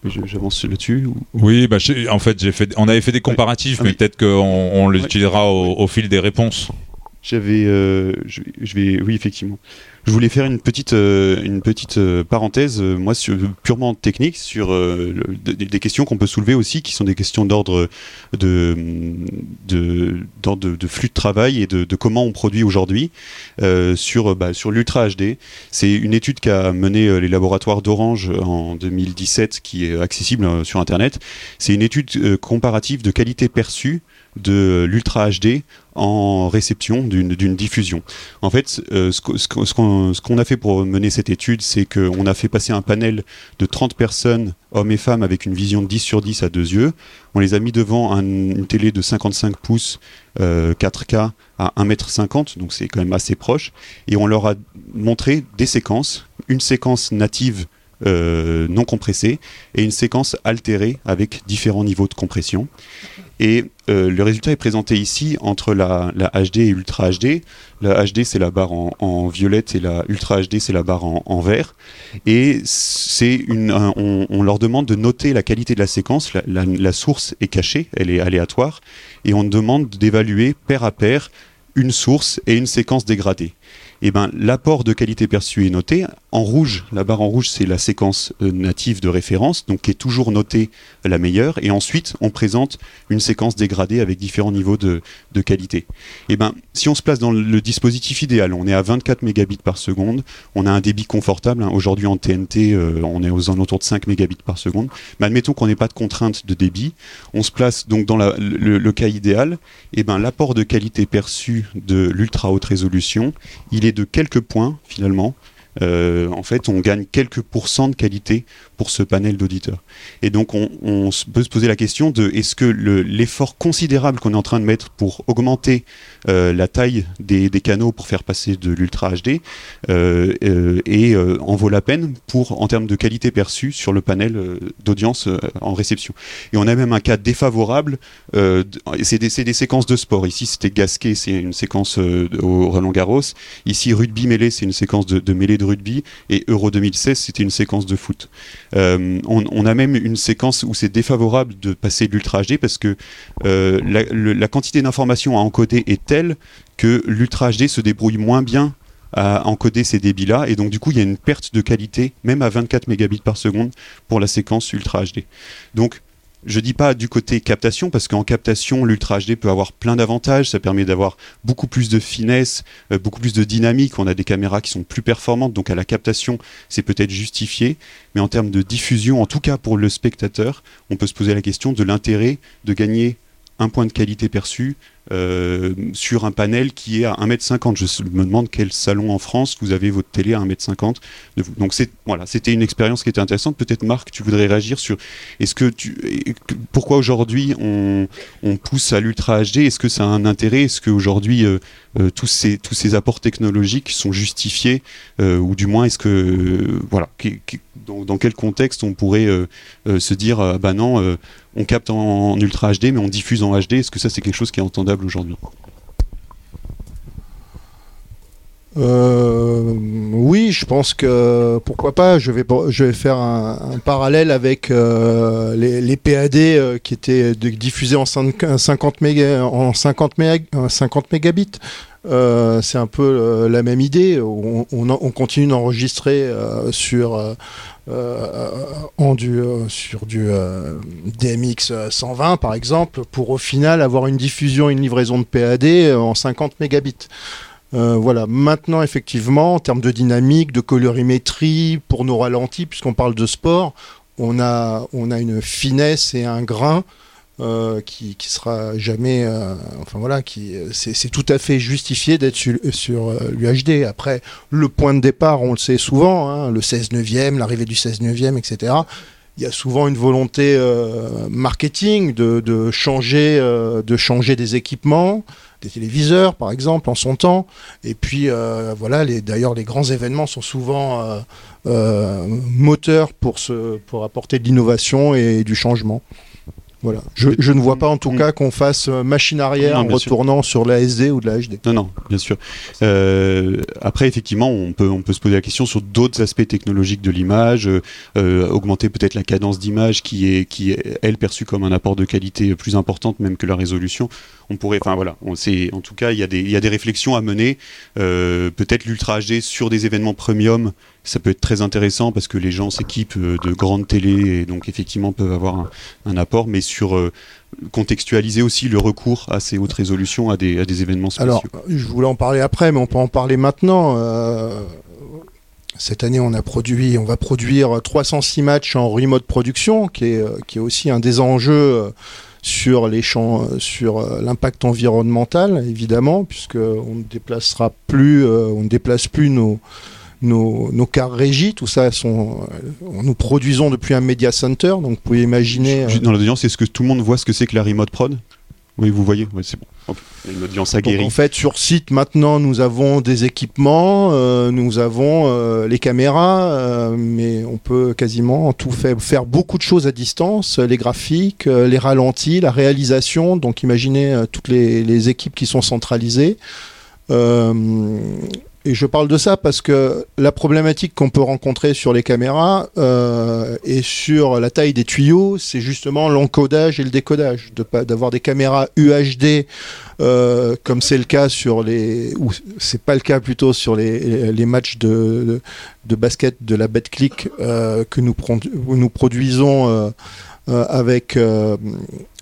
J'avance là-dessus Oui, bah, en fait, on avait fait des comparatifs, ah mais peut-être qu'on on l'utilisera au, fil des réponses. J'avais, euh, je, vais, oui, effectivement. Je voulais faire une petite, euh, une petite euh, parenthèse, moi, sur, purement technique, sur des, questions qu'on peut soulever aussi, qui sont des questions d'ordre de, de, de, flux de travail et de, comment on produit aujourd'hui sur, bah, sur l'Ultra HD. C'est une étude qu'a menée les laboratoires d'Orange en 2017, qui est accessible sur Internet. C'est une étude comparative de qualité perçue de l'Ultra HD en réception d'une diffusion. En fait, euh, ce, qu'on a fait pour mener cette étude, c'est qu'on a fait passer un panel de 30 personnes, hommes et femmes, avec une vision de 10 sur 10 à deux yeux. On les a mis devant une télé de 55 pouces 4K euh, à 1m50, donc c'est quand même assez proche, et on leur a montré des séquences, une séquence native euh, non compressée et une séquence altérée avec différents niveaux de compression. Et euh, le résultat est présenté ici entre la, HD et Ultra HD. La HD, c'est la barre en, violette et la Ultra HD, c'est la barre en, vert. Et c'est une, on, leur demande de noter la qualité de la séquence. La, source est cachée, elle est aléatoire. Et on demande d'évaluer paire à paire une source et une séquence dégradée. Et ben, l'apport de qualité perçue est noté. En rouge, la barre en rouge, c'est la séquence euh, native de référence, donc qui est toujours notée la meilleure. Et ensuite, on présente une séquence dégradée avec différents niveaux de, qualité. Et ben, si on se place dans le dispositif idéal, on est à 24 mégabits par seconde, on a un débit confortable. Hein. Aujourd'hui en TNT, euh, on est aux alentours de 5 mégabits par seconde. Mais admettons qu'on n'ait pas de contrainte de débit. On se place donc dans le, cas idéal. Et ben, l'apport de qualité perçue de l'ultra haute résolution, il est de quelques points finalement. Euh, en fait, on gagne quelques pourcents de qualité pour ce panel d'auditeurs. Et donc, on, peut se poser la question de est-ce que l'effort considérable qu'on est en train de mettre pour augmenter euh, la taille des, canaux pour faire passer de l'Ultra HD euh, et, en vaut la peine pour, en termes de qualité perçue sur le panel d'audience en réception? Et on a même un cas défavorable, c'est des, séquences de sport. Ici, c'était Gasquet, c'est une séquence au Roland Garros. Ici, rugby mêlé, c'est une séquence de mêlée de rugby et Euro 2016 c'était une séquence de foot. Euh, on, a même une séquence où c'est défavorable de passer l'Ultra HD parce que euh, la, quantité d'informations à encoder est telle que l'Ultra HD se débrouille moins bien à encoder ces débits-là et donc du coup il y a une perte de qualité même à 24 mégabits par seconde pour la séquence Ultra HD. Donc je dis pas du côté captation parce qu'en captation l'Ultra HD peut avoir plein d'avantages, ça permet d'avoir beaucoup plus de finesse, euh, beaucoup plus de dynamique, on a des caméras qui sont plus performantes donc à la captation c'est peut-être justifié, mais en termes de diffusion en tout cas pour le spectateur, on peut se poser la question de l'intérêt de gagner un point de qualité perçu euh, sur un panel qui est à 1m50. Je me demande quel salon en France vous avez votre télé à 1m50. Donc voilà, c'était une expérience qui était intéressante. Peut-être Marc, tu voudrais réagir sur est-ce que tu pourquoi aujourd'hui on, pousse à l'ultra HD Est-ce que ça a un intérêt? Est-ce qu'aujourd'hui euh, euh, tous ces tous ces apports technologiques sont justifiés ou du moins est-ce que voilà dans, quel contexte on pourrait se dire bah non on capte en, ultra HD, mais on diffuse en HD. Est-ce que ça, c'est quelque chose qui est entendable aujourd'hui? Euh, oui, je pense que pourquoi pas. Je vais, je vais faire un, parallèle avec euh, les, PAD euh, qui étaient diffusés en 50, méga, en 50, 50 mégabits. c'est un peu la même idée. On, on continue d'enregistrer sur en du, sur du DMX 120 par exemple, pour au final avoir une diffusion, une livraison de PAD en 50 mégabits. Voilà, maintenant effectivement, en termes de dynamique, de colorimétrie, pour nos ralentis, puisqu'on parle de sport, on a, on a une finesse et un grain euh, qui, qui sera jamais, euh, enfin voilà, qui c'est tout à fait justifié d'être sur, sur euh, l'UHD. Après, le point de départ, on le sait souvent, hein, le 16 neuvième, l'arrivée du 16 neuvième, etc. Il y a souvent une volonté marketing de, de changer, de changer des équipements, des téléviseurs par exemple en son temps. Et puis voilà, d'ailleurs les grands événements sont souvent moteurs pour, ce, pour apporter de l'innovation et du changement. Voilà. Je, ne vois pas en tout cas qu'on fasse euh, machine arrière en retournant sur la SD ou de la HD. Non, non, bien sûr. Euh, après, effectivement, on peut, on peut se poser la question sur d'autres aspects technologiques de l'image, euh, augmenter peut-être la cadence d'image qui est, qui est, elle, perçue comme un apport de qualité plus importante même que la résolution. On pourrait, enfin voilà, on sait, en tout cas, il y, a des, réflexions à mener. peut-être l'Ultra HD sur des événements premium ça peut être très intéressant parce que les gens s'équipent euh, de grandes télés et donc effectivement peuvent avoir un, apport, mais sur euh, contextualiser aussi le recours à ces hautes résolutions à des, événements spéciaux. Alors, je voulais en parler après, mais on peut en parler maintenant. Euh, cette année, on a produit, on va produire 306 matchs en remote production, qui est aussi un des enjeux sur les champs, sur l'impact environnemental, évidemment, puisque on ne déplacera plus, on ne déplace plus nos nos, nos cars régis, tout ça, sont, euh, nous produisons depuis un media center, donc vous pouvez imaginer. Dans l'audience, est-ce que tout le monde voit ce que c'est que la remote prod? Oui, vous voyez, c'est bon. Une audience aguerrie. en fait, sur site, maintenant, nous avons des équipements, euh, nous avons euh, les caméras, mais on peut quasiment tout faire, faire beaucoup de choses à distance, les graphiques, les ralentis, la réalisation. Donc, imaginez toutes les, les, équipes qui sont centralisées. Et je parle de ça parce que la problématique qu'on peut rencontrer sur les caméras euh, et sur la taille des tuyaux, c'est justement l'encodage et le décodage. D'avoir des caméras UHD, comme c'est le cas sur les, ou c'est pas le cas plutôt sur les, les matchs de, de, basket de la BetClick euh, que nous, produisons euh, euh, avec,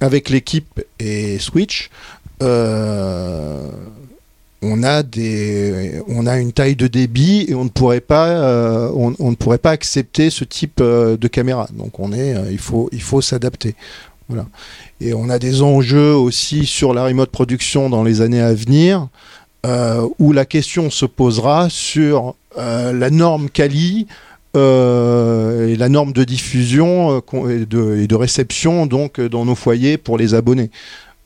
avec l'équipe et Switch. On a une taille de débit et on ne pourrait pas, euh, accepter ce type euh, de caméra. Donc on est, euh, il faut, il faut s'adapter. Voilà. Et on a des enjeux aussi sur la remote production dans les années à venir, où la question se posera sur la norme Kali. et la norme de diffusion et de, et de réception donc dans nos foyers pour les abonnés.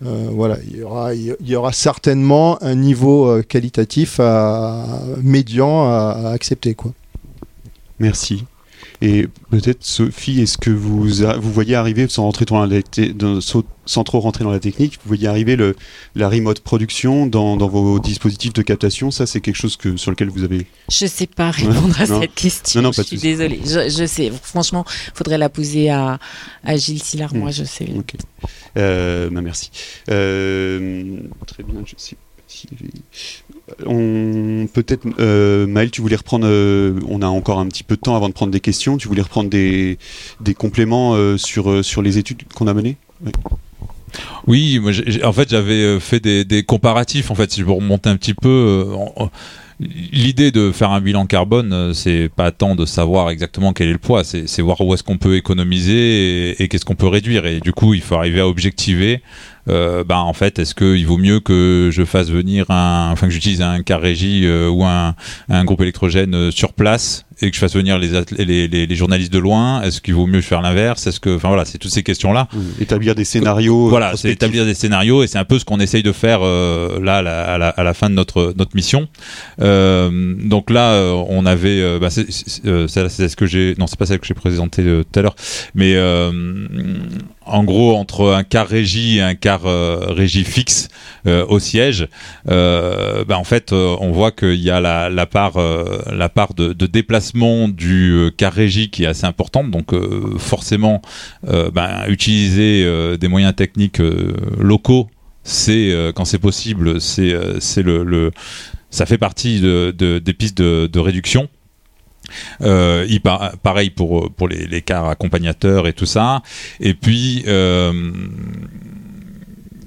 Euh, voilà, il y, aura, certainement un niveau euh, qualitatif à, médian à, accepter. Quoi. Merci. Et peut-être Sophie, est-ce que vous, vous voyez arriver, sans, rentrer trop dans sans trop rentrer dans la technique, vous voyez arriver le, la remote production dans, dans, vos dispositifs de captation? Ça, c'est quelque chose que, sur lequel vous avez... Je ne sais pas répondre à cette question. Non, non, je suis désolée. Je, je, sais. Franchement, il faudrait la poser à, à Gilles Sillard. Moi, hmm. je sais. Euh, bah, merci. Euh, très bien, je sais peut-être euh, Maël, tu voulais reprendre. Euh, on a encore un petit peu de temps avant de prendre des questions. Tu voulais reprendre des, compléments euh, sur les études qu'on a menées? Oui. en fait, j'avais fait des, comparatifs. En fait, si je veux remonter un petit peu. L'idée de faire un bilan carbone, c'est pas tant de savoir exactement quel est le poids, c'est voir où est-ce qu'on peut économiser et, qu'est-ce qu'on peut réduire. Et du coup, il faut arriver à objectiver euh, bah, en fait, est-ce qu'il vaut mieux que je fasse venir un, enfin que j'utilise un car régie euh, ou un, un, groupe électrogène euh, sur place et que je fasse venir les, les, les, les journalistes de loin Est-ce qu'il vaut mieux faire l'inverse? Est-ce que, enfin voilà, c'est toutes ces questions-là. Établir des scénarios. Voilà, c'est établir des scénarios et c'est un peu ce qu'on essaye de faire euh, là à la, à, la, à la, fin de notre notre mission. Euh, donc là, on avait, bah, c'est ce que j'ai, non, c'est pas celle que j'ai présentée tout à l'heure, mais en gros entre un car régie et un euh, régie fixe euh, au siège, euh, ben en fait on voit qu'il y a la, la part, la part de, de, déplacement du car régie qui est assez importante, donc forcément ben, utiliser des moyens techniques locaux, c'est quand c'est possible, c'est le, le, ça fait partie de, de des pistes de, réduction. Euh, il, pareil pour, pour les, cars accompagnateurs et tout ça. Et puis, euh,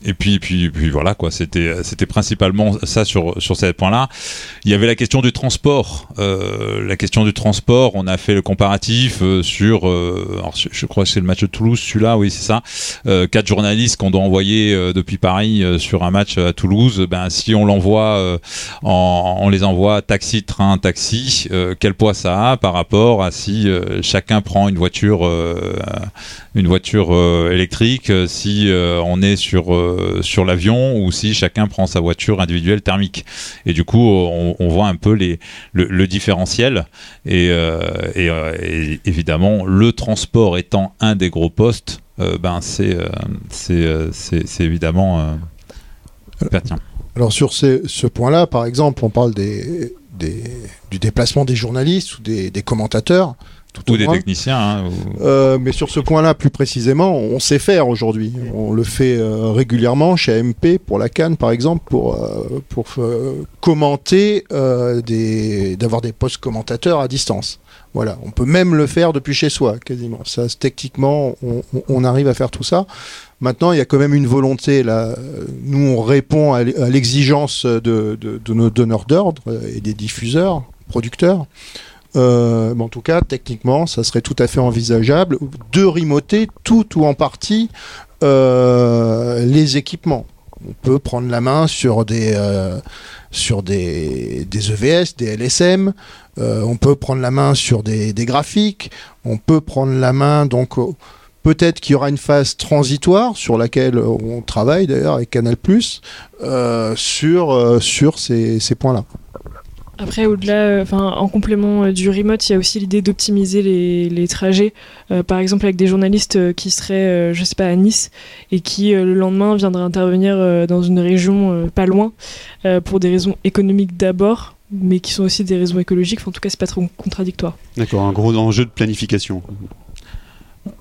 et puis, puis, puis voilà quoi. C'était, c'était principalement ça sur sur ces points-là. Il y avait la question du transport. Euh, la question du transport. On a fait le comparatif euh, sur. Euh, alors je, crois que c'est le match de Toulouse, celui-là. Oui, c'est ça. Euh, quatre journalistes qu'on doit envoyer euh, depuis Paris sur un match à Toulouse. Ben si on l'envoie, en, on les envoie taxi, train, taxi. quel poids ça a par rapport à si chacun prend une voiture, une voiture électrique, si on est sur euh, sur l'avion ou si chacun prend sa voiture individuelle thermique. Et du coup, on, voit un peu le, différentiel. Et, euh, euh, évidemment, le transport étant un des gros postes, euh, ben c'est évidemment pertinent. Alors sur ces, ce point-là, par exemple, on parle des, des, du déplacement des journalistes ou des commentateurs. Tout ou des moins. techniciens. Hein, ou... euh, mais sur ce point-là, plus précisément, on sait faire aujourd'hui. On le fait euh, régulièrement chez AMP pour la Cannes, par exemple, pour, euh, pour euh, commenter, des, d'avoir des postes commentateurs à distance. Voilà, on peut même le faire depuis chez soi, quasiment. Ça, techniquement, on, on arrive à faire tout ça. Maintenant, il y a quand même une volonté. Là, nous, on répond à l'exigence de, de, de nos donneurs d'ordre et des diffuseurs, producteurs. Euh, en tout cas, techniquement, ça serait tout à fait envisageable de remoter tout ou en partie euh, les équipements. On peut prendre la main sur des, euh, sur des, des, EVS, des LSM, on peut prendre la main sur des, des graphiques, on peut prendre la main donc Peut-être qu'il y aura une phase transitoire sur laquelle on travaille d'ailleurs avec Canal sur, sur ces, ces points-là. Après, au-delà, enfin, en complément du remote, il y a aussi l'idée d'optimiser les, trajets. Euh, par exemple, avec des journalistes qui seraient, je sais pas, à Nice et qui le lendemain viendraient intervenir dans une région pas loin pour des raisons économiques d'abord, mais qui sont aussi des raisons écologiques. En tout cas, c'est pas trop contradictoire. D'accord, un gros enjeu de planification.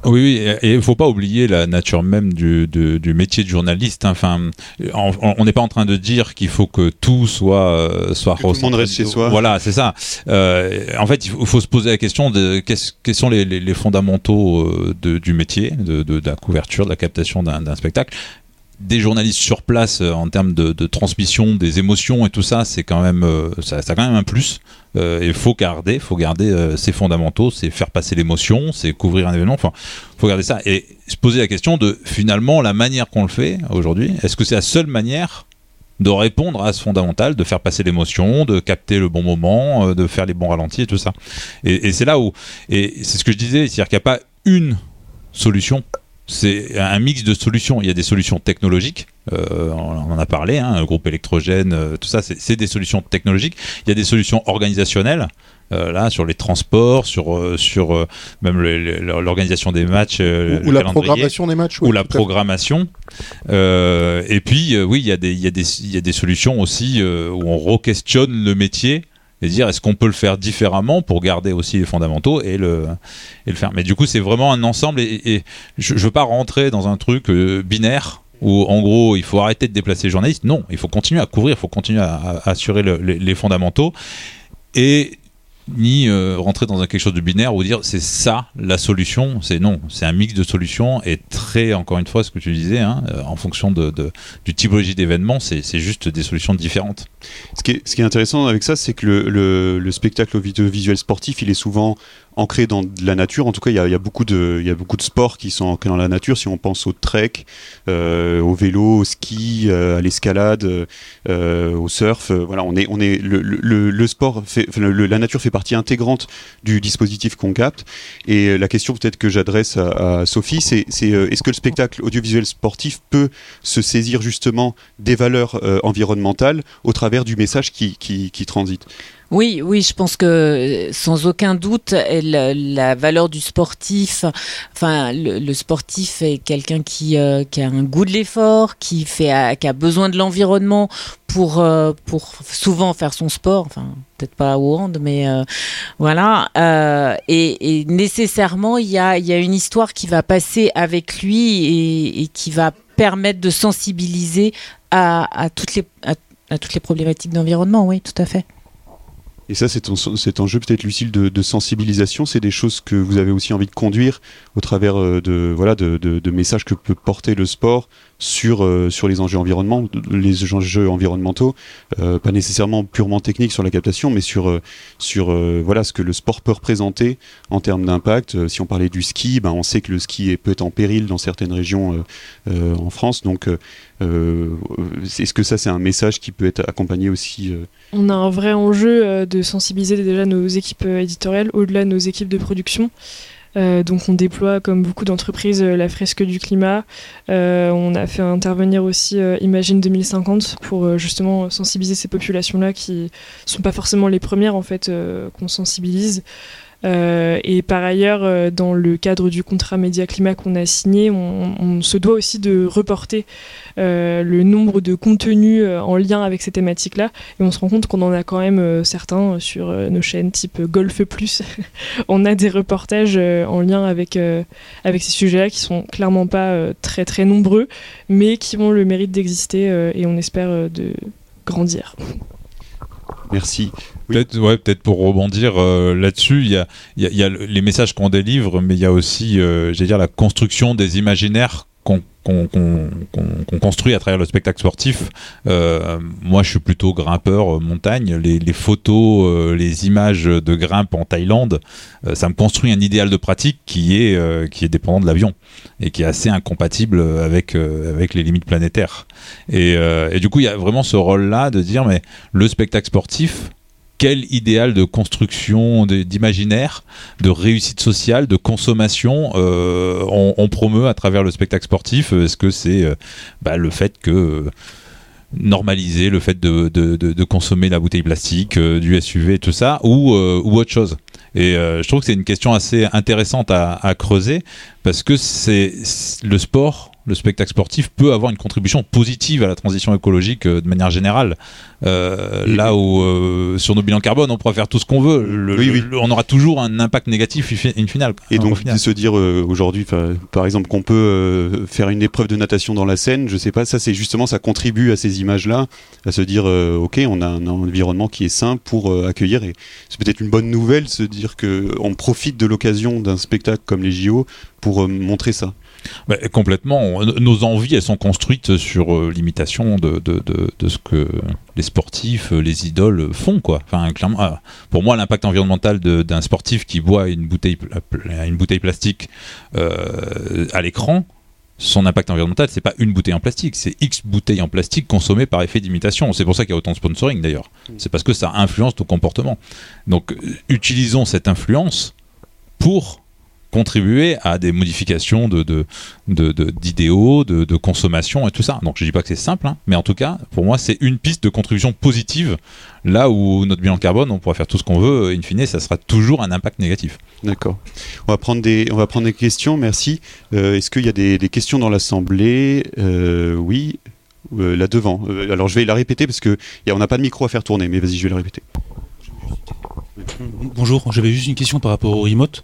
Oui, oui, et il ne faut pas oublier la nature même du, du, du métier de journaliste. Hein. Enfin, on n'est pas en train de dire qu'il faut que tout soit soit que tout le monde reste chez soi. Voilà, c'est ça. Euh, en fait, il faut, faut, se poser la question de quels sont les, les, les fondamentaux de, du métier, de, de, de, la couverture, de la captation d'un spectacle des journalistes sur place euh, en termes de, transmission des émotions et tout ça, c'est quand même euh, ça, a quand même un plus. Euh, il faut garder, faut garder euh, ses fondamentaux, c'est faire passer l'émotion, c'est couvrir un événement. Enfin, faut garder ça et se poser la question de finalement la manière qu'on le fait aujourd'hui. Est-ce que c'est la seule manière de répondre à ce fondamental, de faire passer l'émotion, de capter le bon moment, de faire les bons ralentis et tout ça? Et, et c'est là où et c'est ce que je disais, c'est-à-dire qu'il n'y a pas une solution c'est un mix de solutions. Il y a des solutions technologiques, euh, on en a parlé, hein, groupe électrogène, euh, tout ça, c'est des solutions technologiques. Il y a des solutions organisationnelles, euh, là, sur les transports, sur, sur même l'organisation des matchs, ou, ou la programmation des matchs, oui, ou la programmation. et puis, oui, il y, a des, il, y a des, il y a des solutions aussi où on re-questionne le métier et dire est-ce qu'on peut le faire différemment pour garder aussi les fondamentaux et le, et le faire. Mais du coup, c'est vraiment un ensemble et, je ne veux pas rentrer dans un truc euh, binaire où en gros il faut arrêter de déplacer les journalistes. Non, il faut continuer à couvrir, il faut continuer à, assurer le, les, les, fondamentaux et ni euh, rentrer dans un quelque chose de binaire ou dire c'est ça la solution. C'est non, c'est un mix de solutions et très, encore une fois, ce que tu disais, hein, euh, en fonction de, de, du typologie d'événement, c'est juste des solutions différentes. Ce qui est, ce qui est intéressant avec ça, c'est que le, le, le, spectacle audiovisuel sportif, il est souvent ancrés dans la nature. En tout cas, il y a, beaucoup de, y a beaucoup de sports qui sont ancrés dans la nature. Si on pense au trek, au vélo, au ski, à l'escalade, au surf, voilà, on est, on est le, sport, fait, la nature fait partie intégrante du dispositif qu'on capte. Et la question peut-être que j'adresse à, Sophie, c'est est-ce que le spectacle audiovisuel sportif peut se saisir justement des valeurs environnementales au travers du message qui, qui transite? Oui, oui, je pense que sans aucun doute, la, valeur du sportif, enfin, le, sportif est quelqu'un qui, euh, qui, a un goût de l'effort, qui, qui a besoin de l'environnement pour, euh, pour souvent faire son sport, enfin, peut-être pas au hand, mais euh, voilà. Et, nécessairement, il y a, y a, une histoire qui va passer avec lui et, qui va permettre de sensibiliser à toutes les, à toutes les problématiques d'environnement, oui, tout à fait. Et ça, c'est cet enjeu peut-être, Lucille, de, sensibilisation. C'est des choses que vous avez aussi envie de conduire au travers euh, de, voilà, de, messages que peut porter le sport sur, euh, sur les enjeux, environnement, les enjeux environnementaux, euh, pas nécessairement purement techniques sur la captation, mais sur, sur voilà, ce que le sport peut représenter en termes d'impact. si on parlait du ski, ben, on sait que le ski peut être en péril dans certaines régions en France. Donc, est-ce que ça, c'est un message qui peut être accompagné aussi On a un vrai enjeu de sensibiliser déjà nos équipes éditoriales au-delà de nos équipes de production. Euh, donc on déploie comme beaucoup d'entreprises euh, la fresque du climat. Euh, on a fait intervenir aussi Imagine 2050 pour justement sensibiliser ces populations-là qui sont pas forcément les premières en fait qu'on sensibilise. Euh, et par ailleurs, euh, dans le cadre du contrat Média Climat qu'on a signé, on, se doit aussi de reporter euh, le nombre de contenus en lien avec ces thématiques-là. Et on se rend compte qu'on en a quand même certains sur nos chaînes type Golf Plus. on a des reportages en lien avec, avec ces sujets-là qui sont clairement pas très très nombreux, mais qui ont le mérite d'exister et on espère de grandir. Merci. Peut-être ouais, peut pour rebondir euh, là-dessus, il y a, les messages qu'on délivre, mais il y a aussi, euh, dire, la construction des imaginaires qu'on construit à travers le spectacle sportif. Euh, moi, je suis plutôt grimpeur montagne. Les, photos, les images de grimpe en Thaïlande, ça me construit un idéal de pratique qui est, dépendant de l'avion et qui est assez incompatible avec, avec les limites planétaires. Et, et du coup, il y a vraiment ce rôle-là de dire, mais le spectacle sportif, quel idéal de construction d'imaginaire, de réussite sociale, de consommation euh, on, promeut à travers le spectacle sportif? Est-ce que c'est euh, bah, le fait que euh, normaliser le fait de, consommer la bouteille plastique, du SUV et tout ça, ou, autre chose? Et je trouve que c'est une question assez intéressante à creuser parce que c'est le sport le spectacle sportif peut avoir une contribution positive à la transition écologique euh, de manière générale. Euh, là où euh, sur nos bilans carbone, on pourra faire tout ce qu'on veut, on aura toujours un impact négatif in final. Et donc se dire aujourd'hui, par exemple, qu'on peut faire une épreuve de natation dans la Seine, je sais pas, ça c'est justement ça contribue à ces images-là, à se dire ok, on a un, environnement qui est sain pour accueillir. Et c'est peut-être une bonne nouvelle, se dire que on profite de l'occasion d'un spectacle comme les JO pour montrer ça. Bah, complètement. Nos envies, elles sont construites sur euh, l'imitation de, de, de, ce que les sportifs, euh, les idoles font. Quoi. Enfin, clairement, ah, pour moi, l'impact environnemental d'un sportif qui boit une bouteille, une bouteille plastique euh, à l'écran, son impact environnemental, c'est pas une bouteille en plastique, c'est X bouteilles en plastique consommées par effet d'imitation. C'est pour ça qu'il y a autant de sponsoring d'ailleurs. Mm. C'est parce que ça influence ton comportement. Donc, utilisons cette influence pour contribuer à des modifications d'idéaux, de, consommation et tout ça. Donc je dis pas que c'est simple, hein, mais en tout cas, pour moi, c'est une piste de contribution positive. Là où notre bilan carbone, on pourra faire tout ce qu'on veut, in fine, ça sera toujours un impact négatif. D'accord. On va prendre des, on va prendre des questions. Merci. Euh, est-ce qu'il y a des, questions dans l'assemblée? Euh, Oui. Euh, là devant. alors je vais la répéter parce que n'a pas de micro à faire tourner, mais vas-y, je vais la répéter. Bonjour, j'avais juste une question par rapport au remote.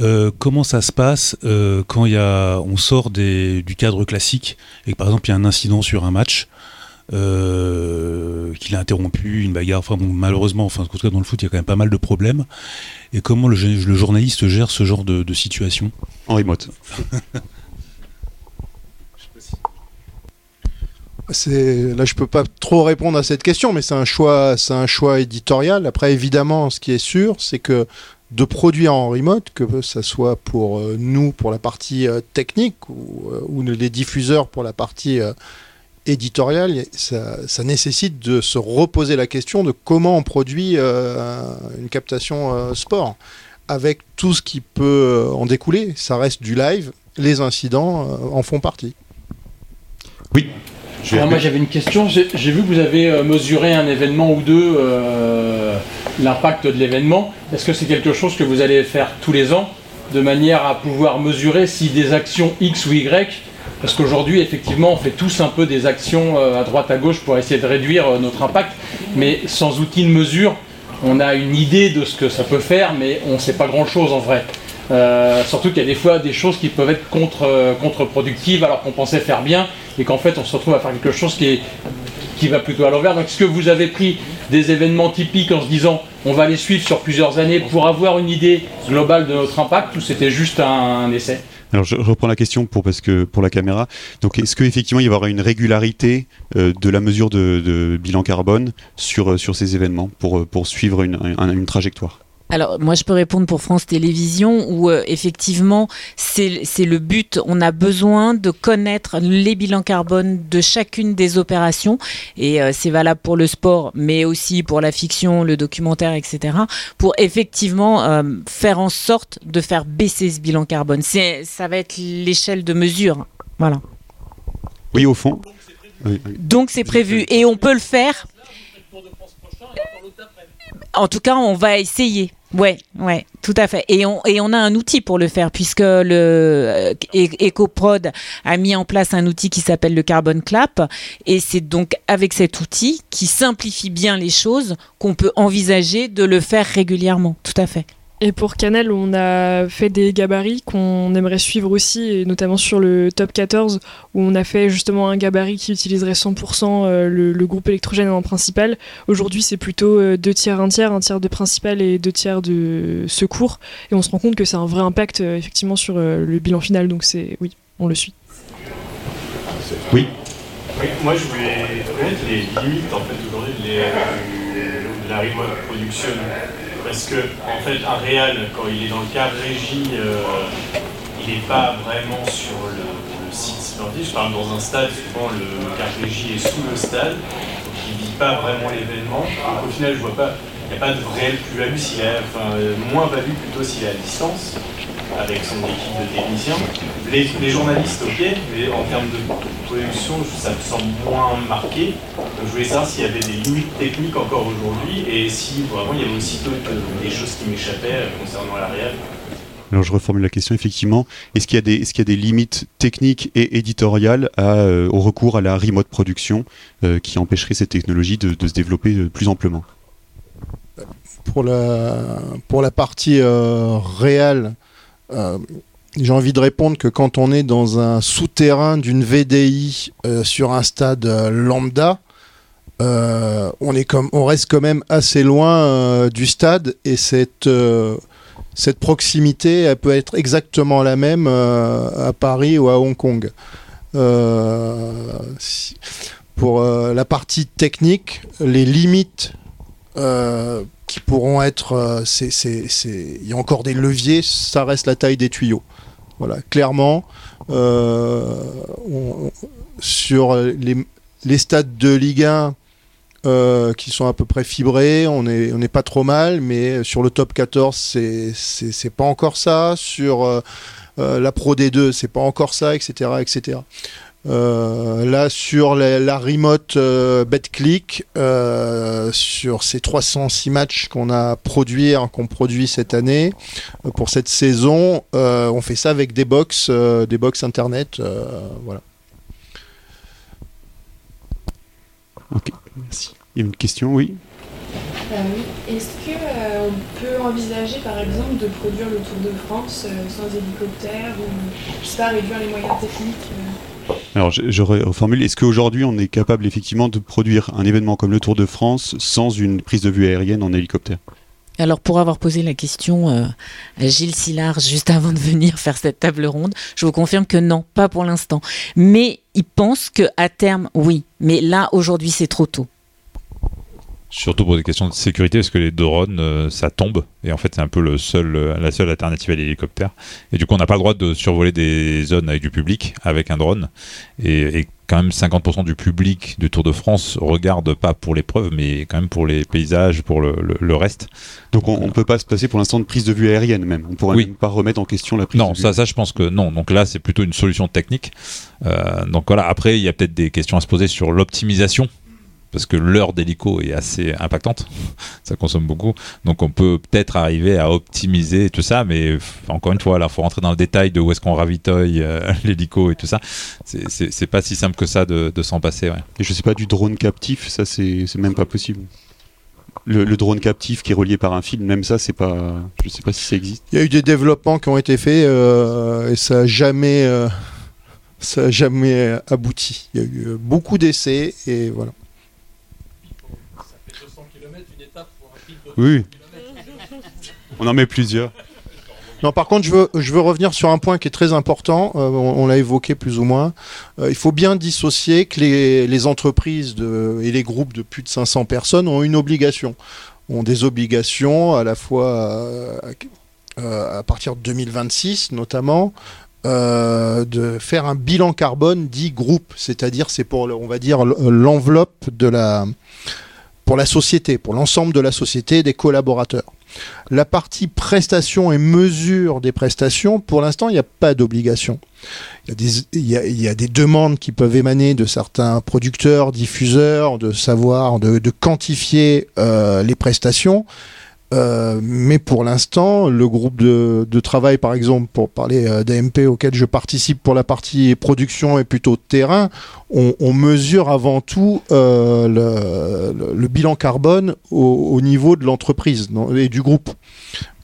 Euh, comment ça se passe euh, quand y a, on sort du cadre classique et que par exemple il y a un incident sur un match euh, qu'il a interrompu, une bagarre, enfin malheureusement, enfin en tout cas dans le foot il y a quand même pas mal de problèmes. Et comment le, journaliste gère ce genre de, de situation? En remote. là je peux pas trop répondre à cette question mais c'est un choix c'est un choix éditorial après évidemment ce qui est sûr c'est que de produire en remote, que ce soit pour euh, nous pour la partie euh, technique ou, euh, ou, les diffuseurs pour la partie éditoriale, ça, ça, nécessite de se reposer la question de comment on produit une captation sport, avec tout ce qui peut en découler. Ça reste du live, les incidents en font partie. Oui. Alors moi j'avais une question, j'ai vu que vous avez mesuré un événement ou deux l'impact de l'événement. Est-ce que c'est quelque chose que vous allez faire tous les ans de manière à pouvoir mesurer si des actions X ou Y, parce qu'aujourd'hui effectivement on fait tous un peu des actions euh, à droite à gauche pour essayer de réduire euh, notre impact, mais sans outil de mesure, on a une idée de ce que ça peut faire, mais on ne sait pas grand-chose en vrai. Euh, surtout qu'il y a des fois des choses qui peuvent être contre, contre-productives alors qu'on pensait faire bien et qu'en fait on se retrouve à faire quelque chose qui est qui va plutôt à l'envers. Donc, est-ce que vous avez pris des événements typiques en se disant on va les suivre sur plusieurs années pour avoir une idée globale de notre impact ou c'était juste un, essai? Alors je reprends la question pour parce que pour la caméra. Donc est-ce qu'effectivement il y aura une régularité euh, de la mesure de, bilan carbone sur, sur ces événements pour, pour suivre une, une trajectoire? Alors moi je peux répondre pour France Télévisions où euh, effectivement c'est le but. On a besoin de connaître les bilans carbone de chacune des opérations et euh, c'est valable pour le sport mais aussi pour la fiction, le documentaire, etc. Pour effectivement euh, faire en sorte de faire baisser ce bilan carbone. Ça va être l'échelle de mesure. Voilà. Oui au fond. Donc c'est prévu et on peut le faire. En tout cas, on va essayer. Ouais, ouais, tout à fait. Et on, et on a un outil pour le faire puisque le euh, EcoProd a mis en place un outil qui s'appelle le Carbon Clap et c'est donc avec cet outil qui simplifie bien les choses qu'on peut envisager de le faire régulièrement. Tout à fait. Et pour Canal, on a fait des gabarits qu'on aimerait suivre aussi, et notamment sur le top 14, où on a fait justement un gabarit qui utiliserait 100% euh, le, groupe électrogène en principal. Aujourd'hui, c'est plutôt euh, deux tiers, un tiers, un tiers de principal et deux tiers de secours. Et on se rend compte que c'est un vrai impact euh, effectivement sur le bilan final. Donc c'est oui, on le suit. Oui. Oui, moi je voulais connaître les limites en fait aujourd'hui de la remote production parce que en fait un réal quand il est dans le cadre régie euh, il n'est pas vraiment sur le, site sportif. Je parle dans un stade souvent le, cadre régie est sous le stade. Donc il ne vit pas vraiment l'événement. Donc au final je vois pas il n'y a pas de réelle plus-value s'il enfin euh, moins value plutôt s'il est à distance avec son équipe de techniciens. Les, journalistes, ok, mais en termes de production, ça me semble moins marqué. Donc je voulais savoir s'il y avait des limites techniques encore aujourd'hui et si vraiment il y avait aussi des choses qui m'échappaient concernant la réelle. Alors je reformule la question effectivement. Est-ce qu'il y, est y, a des limites techniques et éditoriales à, euh, au recours à la remote production euh, qui empêcherait cette technologie de, de se développer euh, plus amplement? Pour la, pour la partie réelle, euh, j'ai envie de répondre que quand on est dans un souterrain d'une VDI euh, sur un stade euh, lambda, on, est comme, on reste quand même assez loin du stade et cette, cette proximité peut être exactement la même à Paris ou à Hong Kong. pour la partie technique, les limites qui pourront être. Euh, il y a encore des leviers, ça reste la taille des tuyaux. Voilà, clairement, euh, sur les, stades de Ligue 1 euh, qui sont à peu près fibrés, on n'est on pas trop mal, mais sur le top 14, c'est pas encore ça. Sur la Pro D2, c'est pas encore ça, etc. etc. Euh, là, sur la, remote euh, BetClick, euh, sur ces 306 matchs qu'on a produits, hein, qu'on produit cette année, pour cette saison, on fait ça avec des box, des box internet. voilà. Ok, merci. Il y a une question, oui Est-ce qu'on peut envisager par exemple de produire le Tour de France sans hélicoptère ou je sais pas, réduire les moyens techniques alors, je, reformule. Est-ce qu'aujourd'hui, on est capable effectivement de produire un événement comme le Tour de France sans une prise de vue aérienne en hélicoptère? Alors pour avoir posé la question euh, à Gilles Sillard juste avant de venir faire cette table ronde, je vous confirme que non, pas pour l'instant. Mais il pense que à terme, oui. Mais là aujourd'hui, c'est trop tôt. Surtout pour des questions de sécurité, parce que les drones, euh, ça tombe. Et en fait, c'est un peu le seul, euh, la seule alternative à l'hélicoptère. Et du coup, on n'a pas le droit de survoler des zones avec du public, avec un drone. Et, et quand même, 50% du public du Tour de France regarde pas pour l'épreuve, mais quand même pour les paysages, pour le, le- le reste. Donc on ne peut pas se passer pour l'instant de prise de vue aérienne même. On pourrait Oui. même pas remettre en question la prise Non, de vue. ça, ça, je pense que non. Donc là, c'est plutôt une solution technique. Euh, donc voilà. Après, il y a peut-être des questions à se poser sur l'optimisation. Parce que l'heure d'hélico est assez impactante, ça consomme beaucoup. Donc on peut peut-être arriver à optimiser tout ça, mais encore une fois, là, faut rentrer dans le détail de où est-ce qu'on ravitaille euh, l'hélico et tout ça. C'est- pas si simple que ça de, de s'en passer. Ouais. Et je sais pas, du drone captif, ça c'est même pas possible. Le, le drone captif qui est relié par un fil, même ça, c'est pas. Je sais pas si ça existe. Il y a eu des développements qui ont été faits euh, et ça n'a jamais, euh, ça a jamais abouti. Il y a eu beaucoup d'essais et voilà. Oui. On en met plusieurs. Non, par contre, je veux, revenir sur un point qui est très important. euh, on l'a évoqué plus ou moins. Euh, il faut bien dissocier que les, entreprises et les groupes de plus de 500 personnes ont une obligation. Ont des obligations à la fois euh, à partir de 2026 notamment. de faire un bilan carbone dit groupe, c'est-à-dire c'est pour on va dire l'enveloppe de la pour la société, pour l'ensemble de la société des collaborateurs. La partie prestation et mesure des prestations, pour l'instant, il n'y a pas d'obligation. Il y, a des, demandes qui peuvent émaner de certains producteurs, diffuseurs, de savoir, de, de quantifier euh, les prestations. Euh, mais pour l'instant, le groupe de, de travail, par exemple, pour parler euh, d'AMP auquel je participe pour la partie production et plutôt terrain, on, on mesure avant tout euh, le, le- bilan carbone au, au niveau de l'entreprise et du groupe.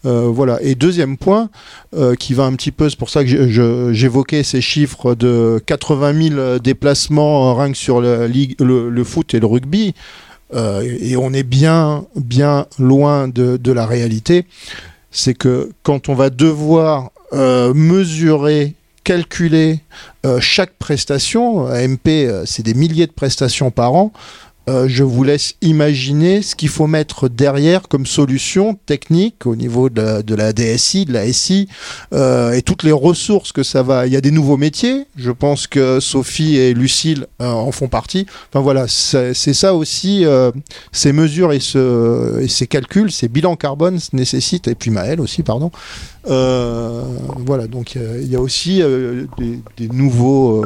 Euh, voilà. Et deuxième point, euh, qui va un petit peu, c'est pour ça que j'évoquais ces chiffres de 80 000 déplacements rien que sur le, le foot et le rugby. Euh, et on est bien, bien loin de, la réalité. C'est que quand on va devoir euh, mesurer, calculer euh, chaque prestation, AMP, c'est des milliers de prestations par an, euh, je vous laisse imaginer ce qu'il faut mettre derrière comme solution technique au niveau de la, DSI, de la SI euh, et toutes les ressources que ça va. Il y a des nouveaux métiers. Je pense que Sophie et Lucille euh, en font partie. Enfin voilà, c'est ça aussi. ces mesures et, ce, et ces calculs, ces bilans carbone nécessitent, et puis Maël aussi, pardon. Voilà, donc il y a aussi des nouveaux.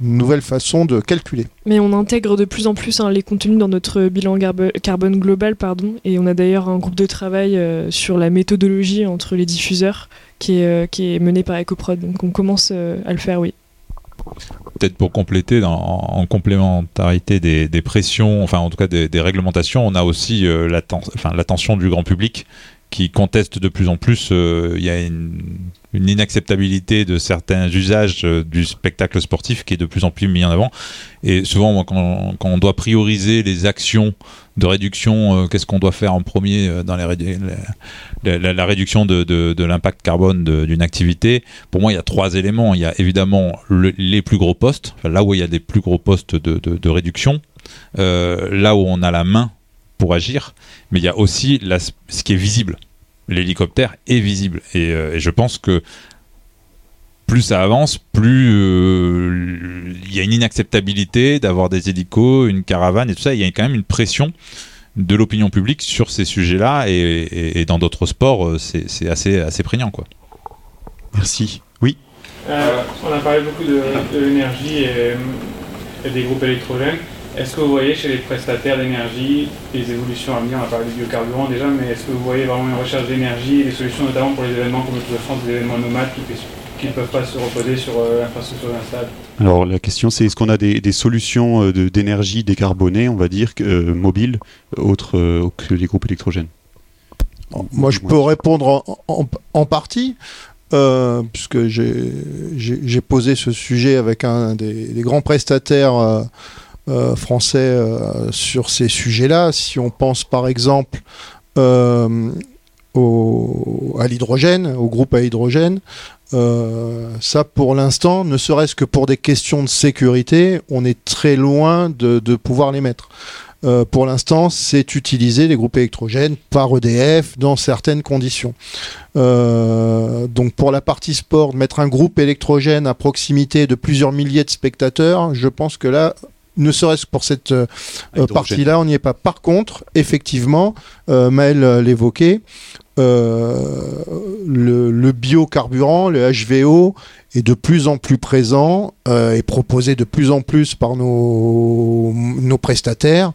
Nouvelles façons de calculer. Mais on intègre de plus en plus hein, les contenus dans notre bilan carbone global, pardon. Et on a d'ailleurs un groupe de travail euh, sur la méthodologie entre les diffuseurs qui est, euh, qui est mené par Ecoprod. Donc on commence euh, à le faire, oui. Peut-être pour compléter, dans- en complémentarité des, des pressions, enfin en tout cas des, des réglementations, on a aussi euh, enfin, l'attention du grand public qui conteste de plus en plus. euh, Il y a une, inacceptabilité de certains usages euh, du spectacle sportif qui est de plus en plus mis en avant. Et souvent, quand, on doit prioriser les actions de réduction, euh, qu'est-ce qu'on doit faire en premier dans la, réduction de, l'impact carbone d'une activité? Pour moi, il y a trois éléments. Il y a évidemment le- les plus gros postes, là où il y a des plus gros postes de, réduction, là où on a la main pour agir, mais il y a aussi la- ce qui est visible. L'hélicoptère est visible. Et, euh, et je pense que plus ça avance, plus euh, il y a une inacceptabilité d'avoir des hélicos, une caravane et tout ça. Il y a quand même une pression de l'opinion publique sur ces sujets-là. Et, et- et dans d'autres sports, euh, c'est c'est assez, assez prégnant. Quoi. Merci. Oui. Euh, on a parlé beaucoup de, de l'énergie et, et des groupes électrogènes. Est-ce que vous voyez chez les prestataires d'énergie des évolutions à venir On a parlé du biocarburant déjà, mais est-ce que vous voyez vraiment une recherche d'énergie et des solutions notamment pour les événements comme le Tour de France, des événements nomades qui qui ne peuvent pas se reposer sur euh, l'infrastructure d'un stade? Alors la question c'est est-ce qu'on a des, des solutions euh, de- d'énergie décarbonée, on va dire, euh, mobiles, autres euh, que les groupes électrogènes? Moi, je peux répondre en, en- en partie, euh, puisque j'ai posé ce sujet avec un des, des grands prestataires euh, français euh, sur ces sujets-là. Si on pense par exemple euh, au- à l'hydrogène, au groupe à hydrogène, euh, ça pour l'instant, ne serait-ce que pour des questions de sécurité, on est très loin de, pouvoir les mettre. euh, pour l'instant, c'est utiliser les groupes électrogènes par EDF dans certaines conditions. Euh, donc pour la partie sport, mettre un groupe électrogène à proximité de plusieurs milliers de spectateurs, je pense que là, ne serait-ce que pour cette euh, partie-là, on n'y est pas. Par contre, effectivement, Maël l'évoquait, le, le, biocarburant, le HVO, est de plus en plus présent euh, et proposé de plus en plus par nos, nos prestataires.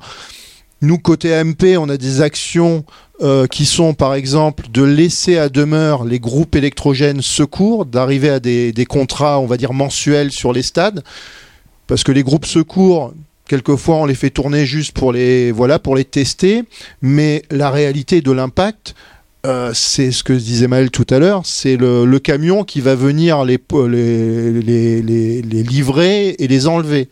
Nous, côté AMP, on a des actions euh, qui sont par exemple de laisser à demeure les groupes électrogènes secours, d'arriver à des, des, contrats, on va dire, mensuels sur les stades. Parce que les groupes secours, quelquefois, on les fait tourner juste pour les, voilà, pour les tester. Mais la réalité de l'impact, euh, c'est ce que disait Maël tout à l'heure, c'est le, camion qui va venir les, livrer et les enlever.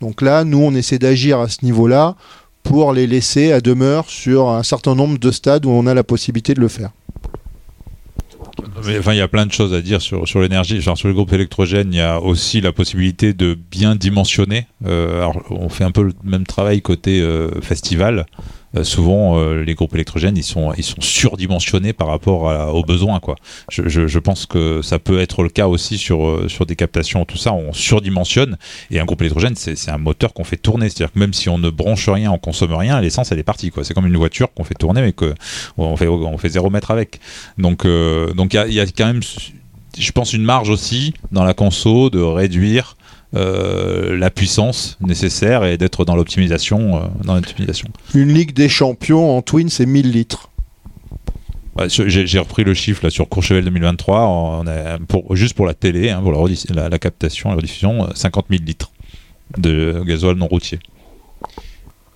Donc là, nous, on essaie d'agir à ce niveau-là pour les laisser à demeure sur un certain nombre de stades où on a la possibilité de le faire. Il y a plein de choses à dire sur, sur l'énergie. Genre, sur le groupe électrogène, il y a aussi la possibilité de bien dimensionner. Euh, alors, on fait un peu le même travail côté euh, festival. Euh, souvent euh, les groupes électrogènes ils sont ils sont surdimensionnés par rapport aux besoins quoi. Je, pense que ça peut être le cas aussi sur euh, sur des captations tout ça on surdimensionne et un groupe électrogène c'est un moteur qu'on fait tourner c'est-à-dire que même si on ne branche rien on consomme rien l'essence elle est partie quoi. C'est comme une voiture qu'on fait tourner mais que on fait on fait zéro mètre avec. Donc donc il y, y a quand même je pense une marge aussi dans la conso de réduire euh, la puissance nécessaire et d'être dans l'optimisation. Euh, dans l'optimisation. Une Ligue des Champions en Twin, c'est 1000 litres. J'ai repris le chiffre là, sur Courchevel 2023, on a, pour, juste pour la télé, hein, pour la, la, captation, la rediffusion, 50 000 litres de gasoil non routier.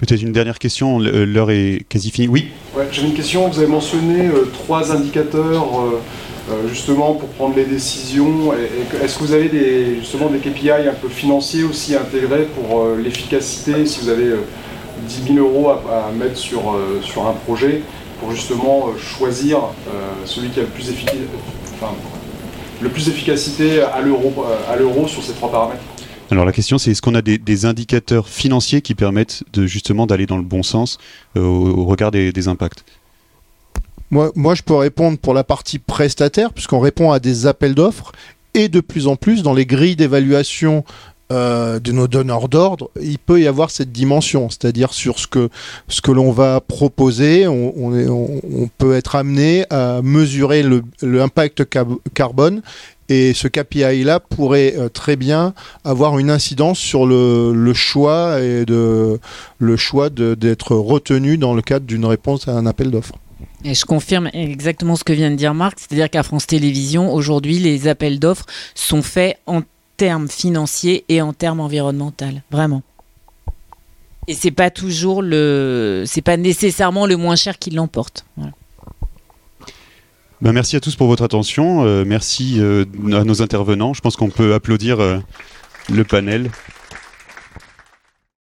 Peut-être une dernière question, l'heure est quasi finie. Oui ouais, J'ai une question, vous avez mentionné euh, trois indicateurs euh, justement pour prendre les décisions Est-ce que vous avez des, justement des KPI un peu financiers aussi intégrés pour euh, l'efficacité Si vous avez 10 euh, 000 euros à, mettre sur, un projet pour justement choisir celui qui a le plus, le plus d'efficacité à l'euro sur ces trois paramètres? Alors la question c'est est-ce qu'on a des, indicateurs financiers qui permettent de justement d'aller dans le bon sens au, regard des impacts? Moi, je peux répondre pour la partie prestataire, puisqu'on répond à des appels d'offres, et de plus en plus, dans les grilles d'évaluation euh, de nos donneurs d'ordre, il peut y avoir cette dimension, c'est-à-dire sur ce que, ce que l'on va proposer, on, peut être amené à mesurer l'impact carbone. Et ce KPI-là pourrait euh, très bien avoir une incidence sur le, choix et de, le choix d'être retenu dans le cadre d'une réponse à un appel d'offres. Et je confirme exactement ce que vient de dire Marc, c'est-à-dire qu'à France Télévisions, aujourd'hui, les appels d'offres sont faits en termes financiers et en termes environnementaux, vraiment. Et c'est pas toujours le, c'est pas nécessairement le moins cher qui l'emporte. Ben merci à tous pour votre attention. Euh, merci euh, à nos intervenants. Je pense qu'on peut applaudir euh, le panel.